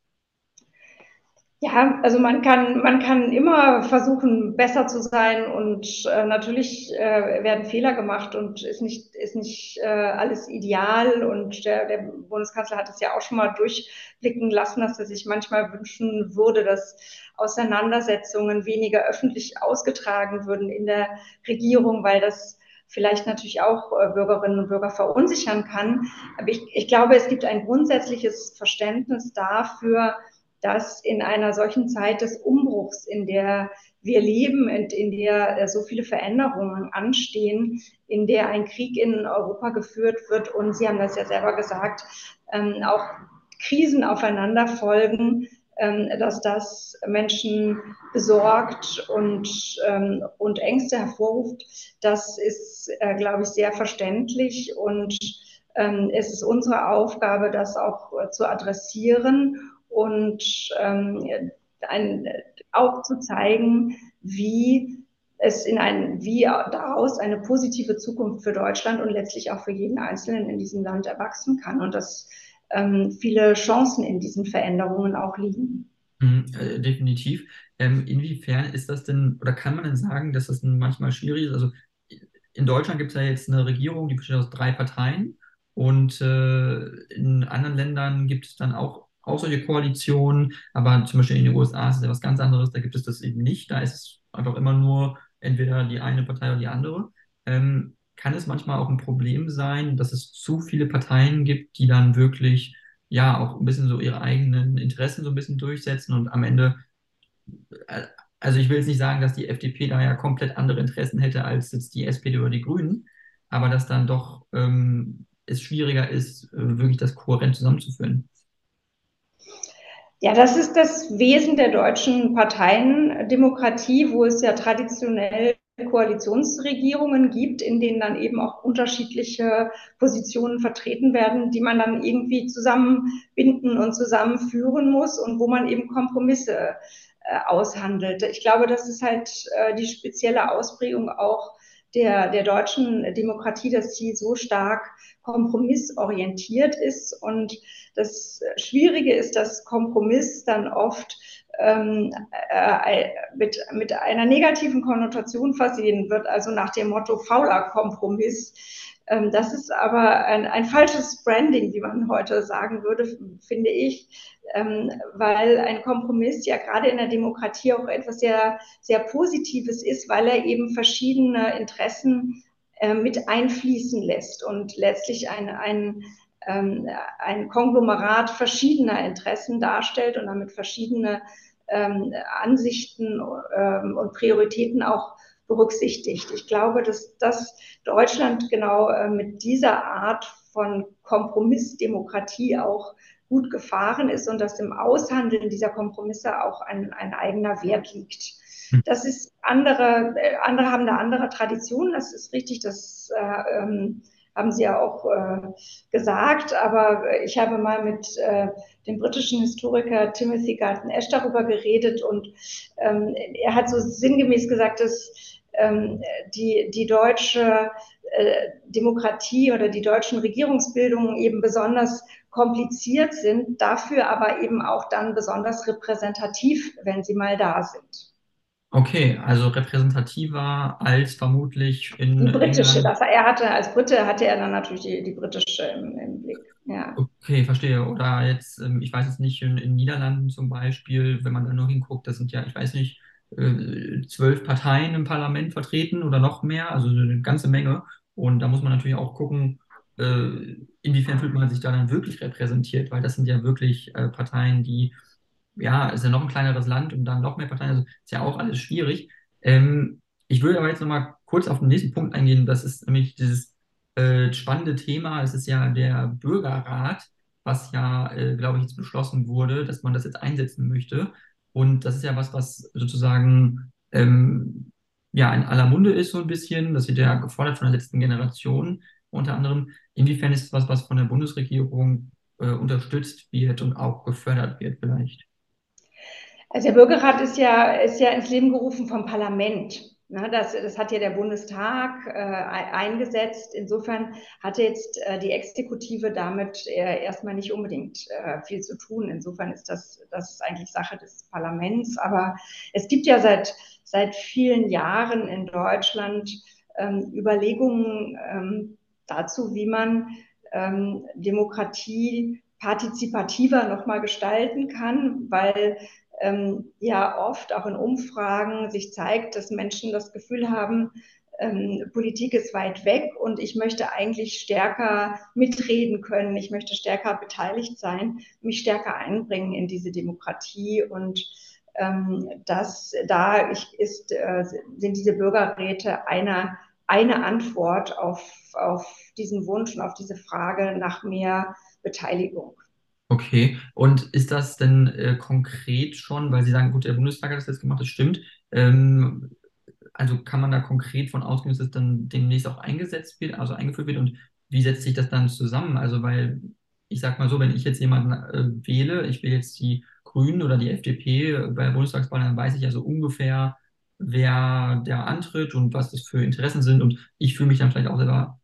Ja, also man kann, man kann immer versuchen, besser zu sein und äh, natürlich äh, werden Fehler gemacht und ist nicht, ist nicht äh, alles ideal. Und der, der Bundeskanzler hat es ja auch schon mal durchblicken lassen, dass er sich manchmal wünschen würde, dass Auseinandersetzungen weniger öffentlich ausgetragen würden in der Regierung, weil das vielleicht natürlich auch äh, Bürgerinnen und Bürger verunsichern kann. Aber ich, ich glaube, es gibt ein grundsätzliches Verständnis dafür, dass in einer solchen Zeit des Umbruchs, in der wir leben und in der äh, so viele Veränderungen anstehen, in der ein Krieg in Europa geführt wird und Sie haben das ja selber gesagt, ähm, auch Krisen aufeinander folgen, ähm, dass das Menschen besorgt und, ähm, und Ängste hervorruft. Das ist, äh, glaube ich, sehr verständlich und es ist unsere Aufgabe, das auch äh, zu adressieren und ähm, ein, auch zu zeigen, wie es in ein, wie daraus eine positive Zukunft für Deutschland und letztlich auch für jeden Einzelnen in diesem Land erwachsen kann und dass ähm, viele Chancen in diesen Veränderungen auch liegen. Mhm, äh, definitiv. Ähm, inwiefern ist das denn, oder kann man denn sagen, dass das manchmal schwierig ist? Also in Deutschland gibt es ja jetzt eine Regierung, die besteht aus drei Parteien und äh, in anderen Ländern gibt es dann auch auch solche Koalitionen, aber zum Beispiel in den USA ist es ja was ganz anderes, da gibt es das eben nicht. Da ist es einfach immer nur entweder die eine Partei oder die andere. Ähm, kann es manchmal auch ein Problem sein, dass es zu viele Parteien gibt, die dann wirklich ja auch ein bisschen so ihre eigenen Interessen so ein bisschen durchsetzen und am Ende, äh, also ich will jetzt nicht sagen, dass die FDP da ja komplett andere Interessen hätte als jetzt die SPD oder die Grünen, aber dass dann doch ähm, es schwieriger ist, äh, wirklich das kohärent zusammenzuführen. Ja, das ist das Wesen der deutschen Parteiendemokratie, wo es ja traditionell Koalitionsregierungen gibt, in denen dann eben auch unterschiedliche Positionen vertreten werden, die man dann irgendwie zusammenbinden und zusammenführen muss und wo man eben Kompromisse äh, aushandelt. Ich glaube, das ist halt äh, die spezielle Ausprägung auch der, der deutschen Demokratie, dass sie so stark kompromissorientiert ist. Und das Schwierige ist, dass Kompromiss dann oft ähm, äh, mit, mit einer negativen Konnotation versehen wird, also nach dem Motto fauler Kompromiss. Ähm, das ist aber ein, ein falsches Branding, wie man heute sagen würde, finde ich, ähm, weil ein Kompromiss ja gerade in der Demokratie auch etwas sehr, sehr Positives ist, weil er eben verschiedene Interessen äh, mit einfließen lässt und letztlich ein, ein, ähm, ein Konglomerat verschiedener Interessen darstellt und damit verschiedene Ansichten und Prioritäten auch berücksichtigt. Ich glaube, dass das Deutschland genau äh, mit dieser Art von Kompromissdemokratie auch gut gefahren ist und dass im Aushandeln dieser Kompromisse auch ein, ein eigener Wert liegt. Hm. Das ist andere, äh, andere haben da andere Traditionen, das ist richtig, das äh, ähm, haben Sie ja auch äh, gesagt, aber ich habe mal mit äh, dem britischen Historiker Timothy Galton Ash darüber geredet und ähm, er hat so sinngemäß gesagt, dass die, die deutsche äh, Demokratie oder die deutschen Regierungsbildungen eben besonders kompliziert sind, dafür aber eben auch dann besonders repräsentativ, wenn sie mal da sind. Okay, also repräsentativer als vermutlich in die britische. Das, er hatte als Brite hatte er dann natürlich die, die britische im, im, Blick. Ja. Okay, verstehe. Oder jetzt, ähm, ich weiß jetzt nicht, in, in Niederlanden zum Beispiel, wenn man da nur hinguckt, das sind ja, ich weiß nicht, zwölf Parteien im Parlament vertreten oder noch mehr, also eine ganze Menge. Und da muss man natürlich auch gucken, äh, inwiefern fühlt man sich da dann wirklich repräsentiert, weil das sind ja wirklich äh, Parteien, die, ja, ist ja noch ein kleineres Land und dann noch mehr Parteien, also ist ja auch alles schwierig. Ähm, ich würde aber jetzt nochmal kurz auf den nächsten Punkt eingehen. Das ist nämlich dieses äh, spannende Thema. Es ist ja der Bürgerrat, was ja, äh, glaube ich, jetzt beschlossen wurde, dass man das jetzt einsetzen möchte. Und das ist ja was, was sozusagen ähm, ja in aller Munde ist so ein bisschen. Das wird ja gefordert von der letzten Generation unter anderem. Inwiefern ist es was, was von der Bundesregierung äh, unterstützt wird und auch gefördert wird vielleicht? Also der Bürgerrat ist ja, ist ja ins Leben gerufen vom Parlament. Ne, das, das hat ja der Bundestag äh, eingesetzt. Insofern hatte jetzt äh, die Exekutive damit äh, erstmal nicht unbedingt äh, viel zu tun. Insofern ist das, das ist eigentlich Sache des Parlaments. Aber es gibt ja seit, seit vielen Jahren in Deutschland ähm, Überlegungen ähm, dazu, wie man ähm, Demokratie partizipativer nochmal gestalten kann, weil ähm, ja oft auch in Umfragen sich zeigt, dass Menschen das Gefühl haben, ähm, Politik ist weit weg und ich möchte eigentlich stärker mitreden können, ich möchte stärker beteiligt sein, mich stärker einbringen in diese Demokratie und ähm, das, da ist, äh, sind diese Bürgerräte eine, eine Antwort auf, auf diesen Wunsch und auf diese Frage nach mehr Beteiligung. Okay, und ist das denn äh, konkret schon, weil Sie sagen, gut, der Bundestag hat das jetzt gemacht, das stimmt. Ähm, also kann man da konkret von ausgehen, dass das dann demnächst auch eingesetzt wird, also eingeführt wird und wie setzt sich das dann zusammen? Also, weil ich sag mal so, wenn ich jetzt jemanden äh, wähle, ich will jetzt die Grünen oder die FDP bei der Bundestagswahl, dann weiß ich ja so ungefähr, wer der antritt und was das für Interessen sind und ich fühle mich dann vielleicht auch selber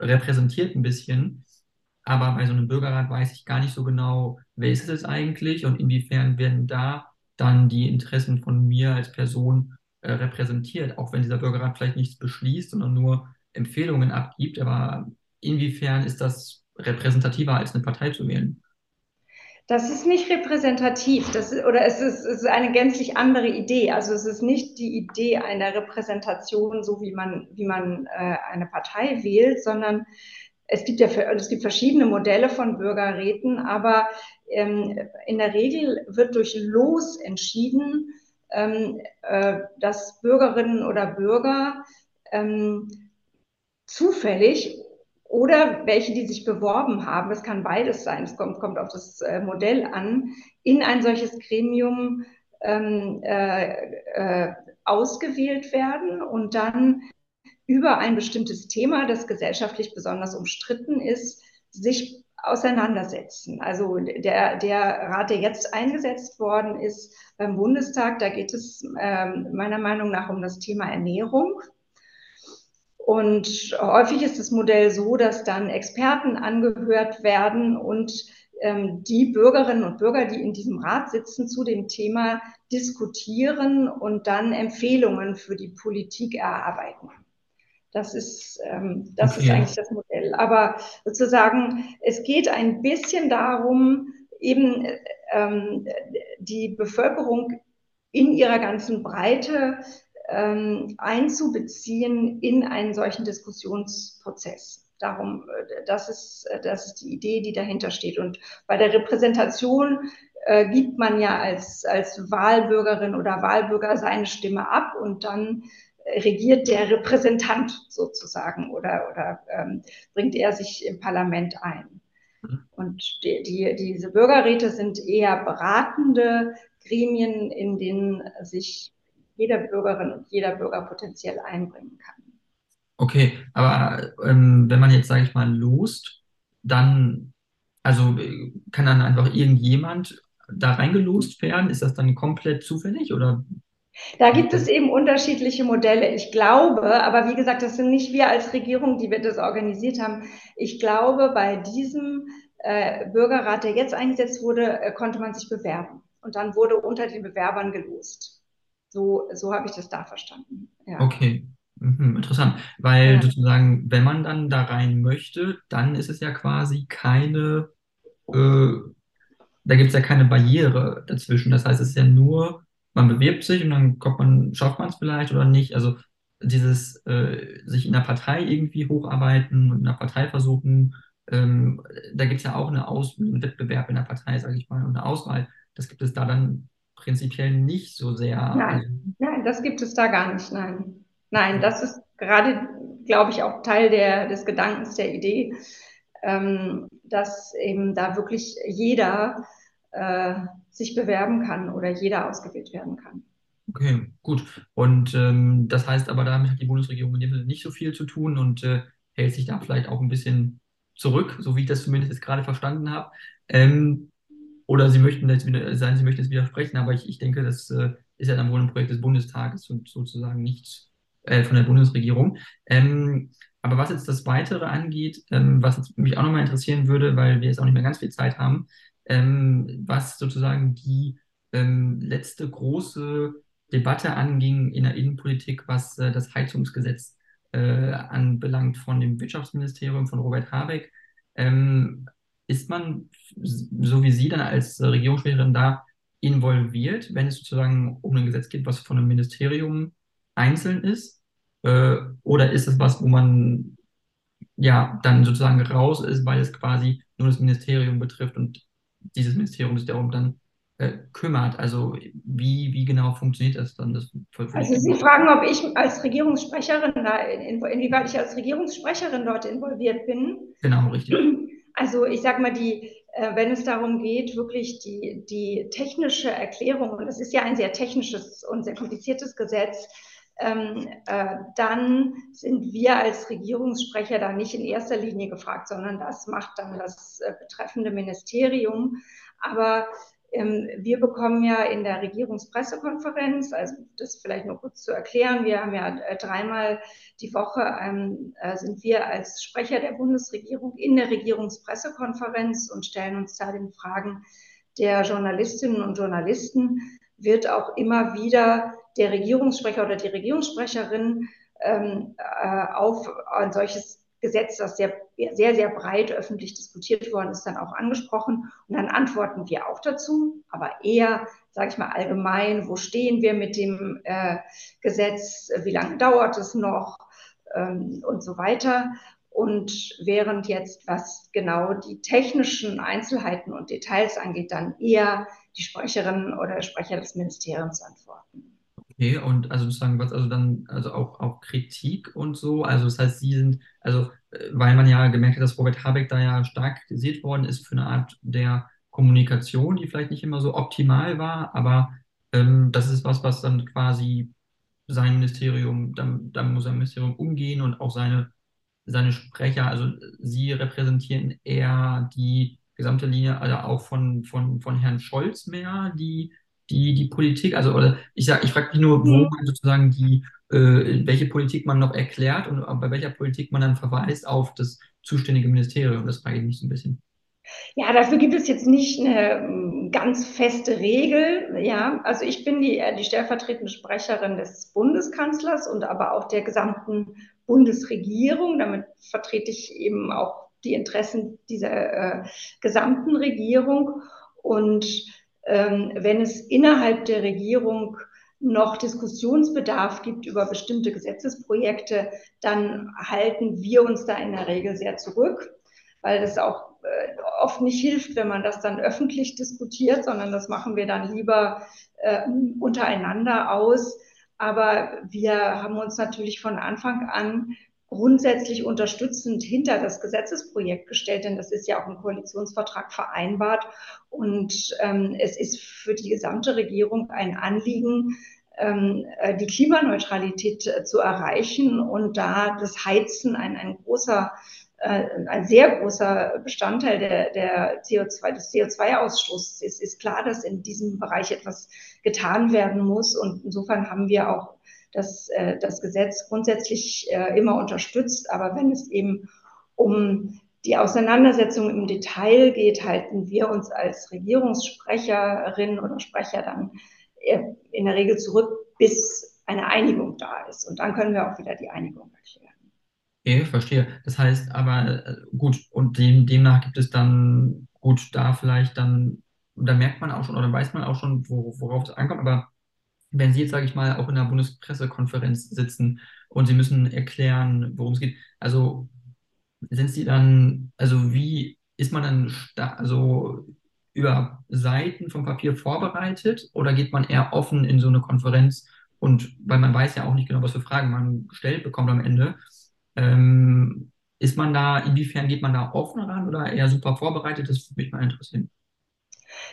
repräsentiert ein bisschen. Aber bei so einem Bürgerrat weiß ich gar nicht so genau, wer ist es eigentlich und inwiefern werden da dann die Interessen von mir als Person äh, repräsentiert, auch wenn dieser Bürgerrat vielleicht nichts beschließt, sondern nur Empfehlungen abgibt. Aber inwiefern ist das repräsentativer als eine Partei zu wählen? Das ist nicht repräsentativ, das ist, oder es ist, es ist eine gänzlich andere Idee. Also es ist nicht die Idee einer Repräsentation, so wie man, wie man äh, eine Partei wählt, sondern es gibt ja es gibt verschiedene Modelle von Bürgerräten, aber ähm, in der Regel wird durch Los entschieden, ähm, äh, dass Bürgerinnen oder Bürger ähm, zufällig oder welche, die sich beworben haben, das kann beides sein, es kommt, kommt auf das äh, Modell an, in ein solches Gremium ähm, äh, äh, ausgewählt werden und dann über ein bestimmtes Thema, das gesellschaftlich besonders umstritten ist, sich auseinandersetzen. Also der, der Rat, der jetzt eingesetzt worden ist beim Bundestag, da geht es ähm, meiner Meinung nach um das Thema Ernährung. Und häufig ist das Modell so, dass dann Experten angehört werden und ähm, die Bürgerinnen und Bürger, die in diesem Rat sitzen, zu dem Thema diskutieren und dann Empfehlungen für die Politik erarbeiten. Das ist, ähm, das okay. ist eigentlich das Modell. Aber sozusagen, es geht ein bisschen darum, eben ähm, die Bevölkerung in ihrer ganzen Breite ähm, einzubeziehen in einen solchen Diskussionsprozess. Darum, äh, das ist, das ist die Idee, die dahinter steht. Und bei der Repräsentation äh, gibt man ja als, als Wahlbürgerin oder Wahlbürger seine Stimme ab und dann regiert der Repräsentant sozusagen oder, oder ähm, bringt er sich im Parlament ein. Mhm. Und die, die, diese Bürgerräte sind eher beratende Gremien, in denen sich jeder Bürgerin und jeder Bürger potenziell einbringen kann. Okay, aber ähm, wenn man jetzt, sage ich mal, lost, dann, also kann dann einfach irgendjemand da reingelost werden? Ist das dann komplett zufällig oder da gibt es eben unterschiedliche Modelle. Ich glaube, aber wie gesagt, das sind nicht wir als Regierung, die wir das organisiert haben. Ich glaube, bei diesem äh, Bürgerrat, der jetzt eingesetzt wurde, äh, konnte man sich bewerben. Und dann wurde unter den Bewerbern gelost. So, so habe ich das da verstanden. Ja. Okay. Mhm, interessant, weil ja. sozusagen, wenn man dann da rein möchte, dann ist es ja quasi keine, äh, da gibt es ja keine Barriere dazwischen. Das heißt, es ist ja nur man bewirbt sich und dann kommt man, schafft man es vielleicht oder nicht. Also dieses äh, sich in der Partei irgendwie hocharbeiten und in der Partei versuchen, ähm, da gibt es ja auch eine Aus einen Wettbewerb in der Partei, sage ich mal, und eine Auswahl. Das gibt es da dann prinzipiell nicht so sehr. Nein, nein, das gibt es da gar nicht, nein. Nein, das ist gerade, glaube ich, auch Teil der, des Gedankens, der Idee, ähm, dass eben da wirklich jeder äh, sich bewerben kann oder jeder ausgewählt werden kann. Okay, gut. Und ähm, das heißt aber, damit hat die Bundesregierung in dem Sinne nicht so viel zu tun und äh, hält sich da vielleicht auch ein bisschen zurück, so wie ich das zumindest jetzt gerade verstanden habe. Ähm, oder Sie möchten jetzt wieder sein, Sie möchten jetzt widersprechen, aber ich, ich denke, das äh, ist ja dann wohl ein Projekt des Bundestages und sozusagen nicht äh, von der Bundesregierung. Ähm, aber was jetzt das Weitere angeht, ähm, was mich auch nochmal interessieren würde, weil wir jetzt auch nicht mehr ganz viel Zeit haben, ähm, was sozusagen die ähm, letzte große Debatte anging in der Innenpolitik, was äh, das Heizungsgesetz äh, anbelangt von dem Wirtschaftsministerium von Robert Habeck. Ähm, ist man, so wie Sie dann als Regierungssprecherin da, involviert, wenn es sozusagen um ein Gesetz geht, was von einem Ministerium einzeln ist? Äh, oder ist es was, wo man ja dann sozusagen raus ist, weil es quasi nur das Ministerium betrifft und dieses Ministerium sich darum dann äh, kümmert? Also wie, wie genau funktioniert das dann? Das also Sie fragen, ob ich als Regierungssprecherin da, in, inwieweit ich als Regierungssprecherin dort involviert bin. Genau, richtig. Also ich sage mal, die, äh, wenn es darum geht, wirklich die, die technische Erklärung, und das ist ja ein sehr technisches und sehr kompliziertes Gesetz, ähm, äh, dann sind wir als Regierungssprecher da nicht in erster Linie gefragt, sondern das macht dann das äh, betreffende Ministerium. Aber ähm, wir bekommen ja in der Regierungspressekonferenz, also das vielleicht nur kurz zu erklären, wir haben ja äh, dreimal die Woche, ähm, äh, sind wir als Sprecher der Bundesregierung in der Regierungspressekonferenz und stellen uns da den Fragen der Journalistinnen und Journalisten, wird auch immer wieder der Regierungssprecher oder die Regierungssprecherin ähm, äh, auf ein solches Gesetz, das sehr, sehr, sehr breit öffentlich diskutiert worden ist, dann auch angesprochen. Und dann antworten wir auch dazu, aber eher, sage ich mal, allgemein, wo stehen wir mit dem äh, Gesetz, wie lange dauert es noch ähm, und so weiter. Und während jetzt, was genau die technischen Einzelheiten und Details angeht, dann eher die Sprecherin oder der Sprecher des Ministeriums antworten. Okay, und also sozusagen, was also dann, also auch, auch Kritik und so, also das heißt, Sie sind, also äh, weil man ja gemerkt hat, dass Robert Habeck da ja stark kritisiert worden ist für eine Art der Kommunikation, die vielleicht nicht immer so optimal war, aber ähm, das ist was, was dann quasi sein Ministerium, dann, dann muss sein Ministerium umgehen und auch seine, seine Sprecher, also Sie repräsentieren eher die gesamte Linie, also auch von, von, von Herrn Scholz mehr, die die, die Politik, also oder ich sag, ich frage mich nur, wo man sozusagen die, äh, welche Politik man noch erklärt und bei welcher Politik man dann verweist auf das zuständige Ministerium. Das frage ich mich so ein bisschen. Ja, dafür gibt es jetzt nicht eine ähm, ganz feste Regel. Ja, also ich bin die, äh, die stellvertretende Sprecherin des Bundeskanzlers und aber auch der gesamten Bundesregierung. Damit vertrete ich eben auch die Interessen dieser äh, gesamten Regierung. Und wenn es innerhalb der Regierung noch Diskussionsbedarf gibt über bestimmte Gesetzesprojekte, dann halten wir uns da in der Regel sehr zurück, weil das auch äh, oft nicht hilft, wenn man das dann öffentlich diskutiert, sondern das machen wir dann lieber äh, untereinander aus. Aber wir haben uns natürlich von Anfang an grundsätzlich unterstützend hinter das Gesetzesprojekt gestellt, denn das ist ja auch im Koalitionsvertrag vereinbart. Und ähm, es ist für die gesamte Regierung ein Anliegen, ähm, äh, die Klimaneutralität äh, zu erreichen und da das Heizen ein, ein großer äh, ein sehr großer Bestandteil der, der CO2, des CO2-Ausstoßes ist, ist klar, dass in diesem Bereich etwas getan werden muss. Und insofern haben wir auch das, äh, das Gesetz grundsätzlich äh, immer unterstützt. Aber wenn es eben um die Auseinandersetzung im Detail geht, halten wir uns als Regierungssprecherin oder Sprecher dann äh, in der Regel zurück, bis eine Einigung da ist. Und dann können wir auch wieder die Einigung erklären. Okay, verstehe. Das heißt aber, äh, gut, und dem, demnach gibt es dann, gut, da vielleicht dann, da merkt man auch schon oder weiß man auch schon, worauf es ankommt, aber wenn Sie jetzt, sage ich mal, auch in der Bundespressekonferenz sitzen und Sie müssen erklären, worum es geht, also sind Sie dann, also wie ist man dann also über Seiten vom Papier vorbereitet oder geht man eher offen in so eine Konferenz und weil man weiß ja auch nicht genau, was für Fragen man gestellt bekommt am Ende. Ähm, ist man da, inwiefern geht man da offen ran oder eher super vorbereitet? Das würde mich mal interessieren.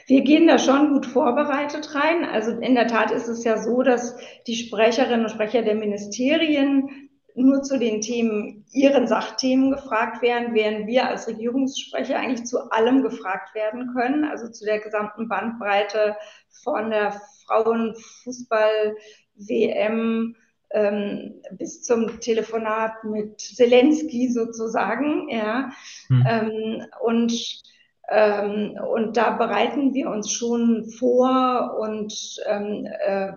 Wir gehen da schon gut vorbereitet rein. Also in der Tat ist es ja so, dass die Sprecherinnen und Sprecher der Ministerien nur zu den Themen, ihren Sachthemen gefragt werden, während wir als Regierungssprecher eigentlich zu allem gefragt werden können, also zu der gesamten Bandbreite von der Frauenfußball-WM ähm, bis zum Telefonat mit Zelensky sozusagen, ja. Hm. Ähm, und ähm, und da bereiten wir uns schon vor und ähm, äh,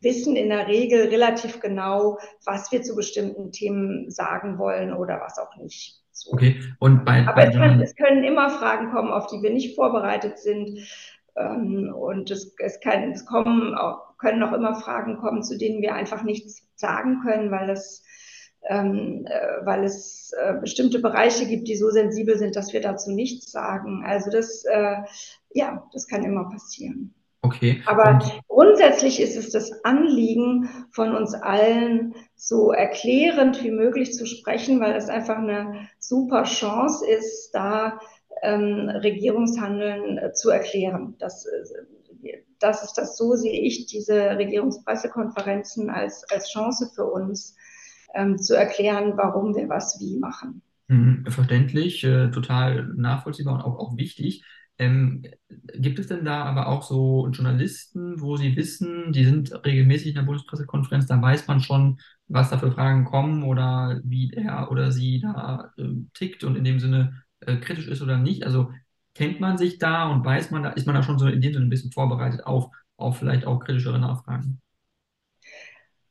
wissen in der Regel relativ genau, was wir zu bestimmten Themen sagen wollen oder was auch nicht. So. Okay, und bei, Aber bei es, können, es, können, immer Fragen kommen, auf die wir nicht vorbereitet sind. Ähm, und es, es, kann, es kommen auch, können auch immer Fragen kommen, zu denen wir einfach nichts sagen können, weil es ähm, äh, weil es äh, bestimmte Bereiche gibt, die so sensibel sind, dass wir dazu nichts sagen. Also das, äh, ja, das kann immer passieren. Okay. Aber Und grundsätzlich ist es das Anliegen von uns allen, so erklärend wie möglich zu sprechen, weil es einfach eine super Chance ist, da ähm, Regierungshandeln äh, zu erklären. Das, äh, das ist das, so sehe ich diese Regierungspressekonferenzen als, als Chance für uns, ähm, zu erklären, warum wir was wie machen. Mhm, verständlich, äh, total nachvollziehbar und auch, auch wichtig. Ähm, gibt es denn da aber auch so Journalisten, wo Sie wissen, die sind regelmäßig in der Bundespressekonferenz, da weiß man schon, was da für Fragen kommen oder wie er oder sie da äh, tickt und in dem Sinne äh, kritisch ist oder nicht? Also kennt man sich da und weiß man da, ist man da schon so in dem Sinne ein bisschen vorbereitet auf, auf vielleicht auch kritischere Nachfragen?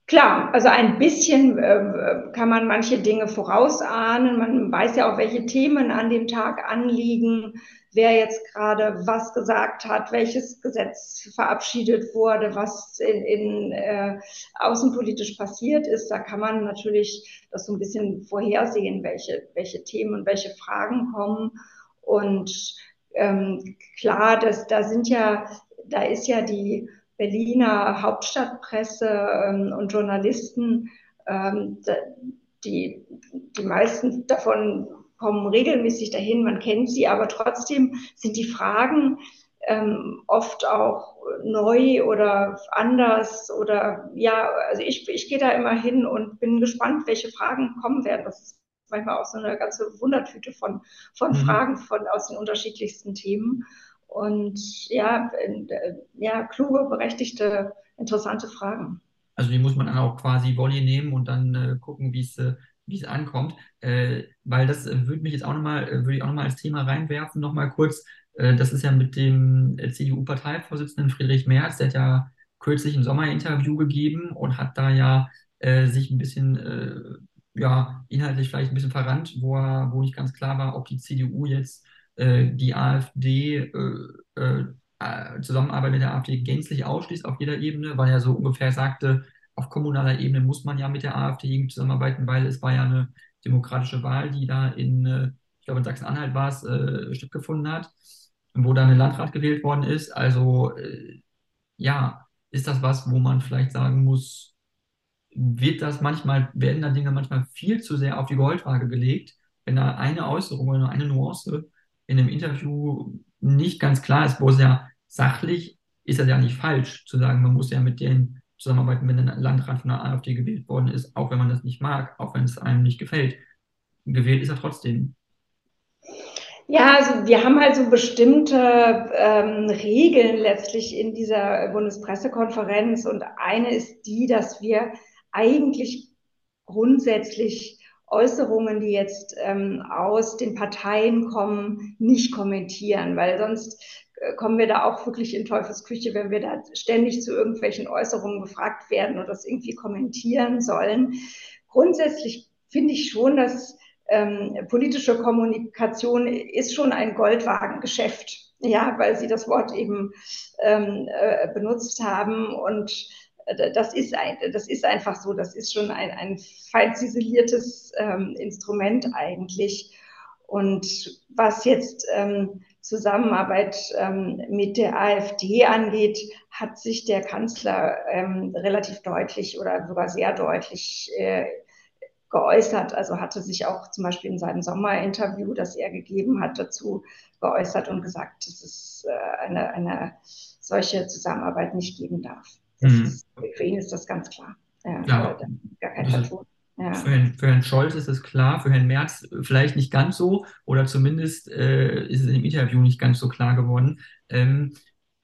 Klar, also ein bisschen äh, kann man manche Dinge vorausahnen. Man weiß ja auch, welche Themen an dem Tag anliegen, wer jetzt gerade was gesagt hat, welches Gesetz verabschiedet wurde, was in, in äh, außenpolitisch passiert ist. Da kann man natürlich das so ein bisschen vorhersehen, welche, welche Themen und welche Fragen kommen. Und ähm, klar, das, da sind ja, da ist ja die Berliner Hauptstadtpresse ähm, und Journalisten, ähm, die, die meisten davon kommen regelmäßig dahin, man kennt sie, aber trotzdem sind die Fragen ähm, oft auch neu oder anders oder ja, also ich, ich gehe da immer hin und bin gespannt, welche Fragen kommen werden. Das ist manchmal auch so eine ganze Wundertüte von, von mhm. Fragen von, aus den unterschiedlichsten Themen und ja, äh, ja, kluge, berechtigte, interessante Fragen. Also die muss man dann auch quasi Volley nehmen und dann äh, gucken, wie es äh, wie es ankommt, äh, weil das äh, würde mich jetzt auch nochmal, würde ich auch nochmal als Thema reinwerfen, nochmal kurz. Das ist ja mit dem CDU-Parteivorsitzenden Friedrich Merz, der hat ja kürzlich ein Sommerinterview gegeben und hat da ja sich ein bisschen, ja, inhaltlich vielleicht ein bisschen verrannt, wo, er, wo nicht ganz klar war, ob die CDU jetzt äh, die AfD äh, äh, Zusammenarbeit mit der AfD gänzlich ausschließt auf jeder Ebene, weil er so ungefähr sagte, auf kommunaler Ebene muss man ja mit der AfD irgendwie zusammenarbeiten, weil es war ja eine demokratische Wahl, die da in, ich glaube in Sachsen-Anhalt war es, stattgefunden hat, wo dann ein Landrat gewählt worden ist. Also ja, ist das was, wo man vielleicht sagen muss, wird das manchmal, werden da Dinge manchmal viel zu sehr auf die Goldwaage gelegt, wenn da eine Äußerung oder eine Nuance in einem Interview nicht ganz klar ist, wo es ja sachlich ist das ja nicht falsch zu sagen, man muss ja mit denen zusammenarbeiten, wenn ein Landrat von der AfD gewählt worden ist, auch wenn man das nicht mag, auch wenn es einem nicht gefällt. Gewählt ist er trotzdem. Ja, also wir haben halt so bestimmte ähm, Regeln letztlich in dieser Bundespressekonferenz und eine ist die, dass wir eigentlich grundsätzlich Äußerungen, die jetzt ähm, aus den Parteien kommen, nicht kommentieren, weil sonst äh, kommen wir da auch wirklich in Teufelsküche, wenn wir da ständig zu irgendwelchen Äußerungen gefragt werden und das irgendwie kommentieren sollen. Grundsätzlich finde ich schon, dass ähm, politische Kommunikation ist schon ein Goldwagengeschäft, ja, weil Sie das Wort eben ähm, äh, benutzt haben und das ist, ein, das ist einfach so, das ist schon ein, ein fein ziseliertes ähm, Instrument eigentlich. Und was jetzt ähm, Zusammenarbeit ähm, mit der AfD angeht, hat sich der Kanzler ähm, relativ deutlich oder sogar sehr deutlich äh, geäußert. Also hatte sich auch zum Beispiel in seinem Sommerinterview, das er gegeben hat, dazu geäußert und gesagt, dass es äh, eine, eine solche Zusammenarbeit nicht geben darf. Mhm. Für ihn ist das ganz klar. Ja, ja. Gar kein Vertun. Ja. Für, Herrn, für, Herrn, Scholz ist es klar, für Herrn Merz vielleicht nicht ganz so oder zumindest äh, ist es im Interview nicht ganz so klar geworden. Ähm,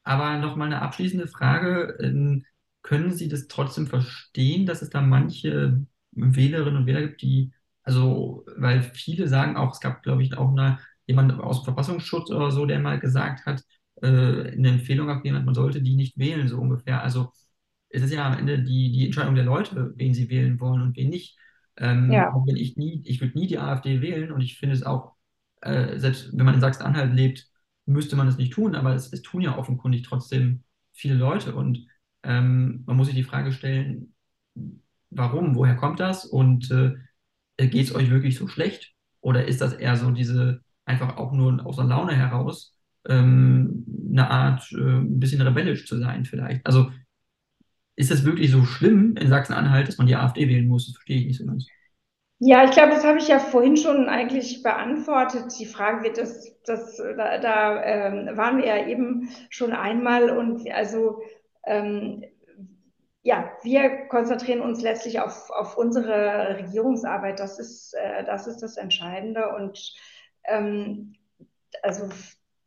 aber nochmal eine abschließende Frage. Ähm, können Sie das trotzdem verstehen, dass es da manche Wählerinnen und Wähler gibt, die, also, weil viele sagen auch, es gab, glaube ich, auch eine, jemand aus dem Verfassungsschutz oder so, der mal gesagt hat, äh, eine Empfehlung abgegeben hat, man sollte die nicht wählen, so ungefähr. Also es ist ja am Ende die, die Entscheidung der Leute, wen sie wählen wollen und wen nicht. Ähm, ja. Wenn ich nie, ich würde nie die AfD wählen und ich finde es auch, äh, selbst wenn man in Sachsen-Anhalt lebt, müsste man es nicht tun, aber es, es, tun ja offenkundig trotzdem viele Leute und ähm, man muss sich die Frage stellen, warum, woher kommt das und äh, geht es euch wirklich so schlecht oder ist das eher so diese, einfach auch nur aus der Laune heraus, ähm, eine Art, äh, ein bisschen rebellisch zu sein vielleicht? Also ist das wirklich so schlimm in Sachsen-Anhalt, dass man die AfD wählen muss? Das verstehe ich nicht so ganz. Ja, ich glaube, das habe ich ja vorhin schon eigentlich beantwortet. Die Frage wird, das, das, da, da ähm, waren wir ja eben schon einmal und also ähm, ja, wir konzentrieren uns letztlich auf, auf unsere Regierungsarbeit. Das ist, äh, das ist das Entscheidende und ähm, also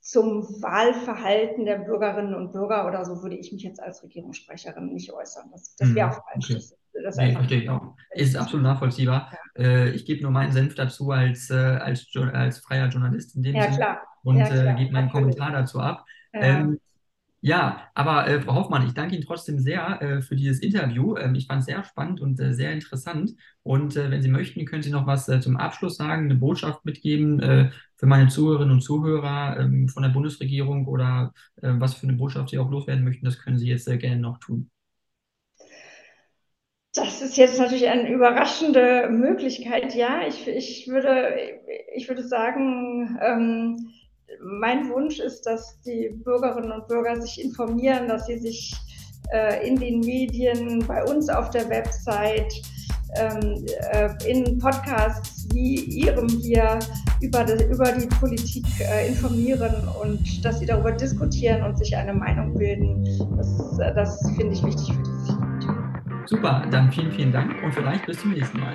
zum Wahlverhalten der Bürgerinnen und Bürger oder so würde ich mich jetzt als Regierungssprecherin nicht äußern. Das, das wäre hm, auch falsch. Okay. Das, das nee, verstehe ich auch. Ist absolut nachvollziehbar. Ja. Äh, ich gebe nur meinen Senf dazu als, äh, als, als freier Journalist in dem ja, Sinne und ja, äh, gebe meinen Kommentar dazu ab. Ähm, ja, aber äh, Frau Hoffmann, ich danke Ihnen trotzdem sehr äh, für dieses Interview. Ähm, ich fand es sehr spannend und äh, sehr interessant. Und äh, wenn Sie möchten, können Sie noch was äh, zum Abschluss sagen, eine Botschaft mitgeben äh, für meine Zuhörerinnen und Zuhörer ähm, von der Bundesregierung oder was für eine Botschaft Sie auch loswerden möchten. Das können Sie jetzt gerne noch tun. Das ist jetzt natürlich eine überraschende Möglichkeit. Ja, ich, ich, würde, ich würde sagen, ähm, mein Wunsch ist, dass die Bürgerinnen und Bürger sich informieren, dass sie sich äh, in den Medien, bei uns auf der Website, ähm, äh, in Podcasts wie Ihrem hier über die, über die Politik äh, informieren und dass sie darüber diskutieren und sich eine Meinung bilden. Das, äh, das finde ich wichtig für dieses Land. Super, dann vielen, vielen Dank und vielleicht bis zum nächsten Mal.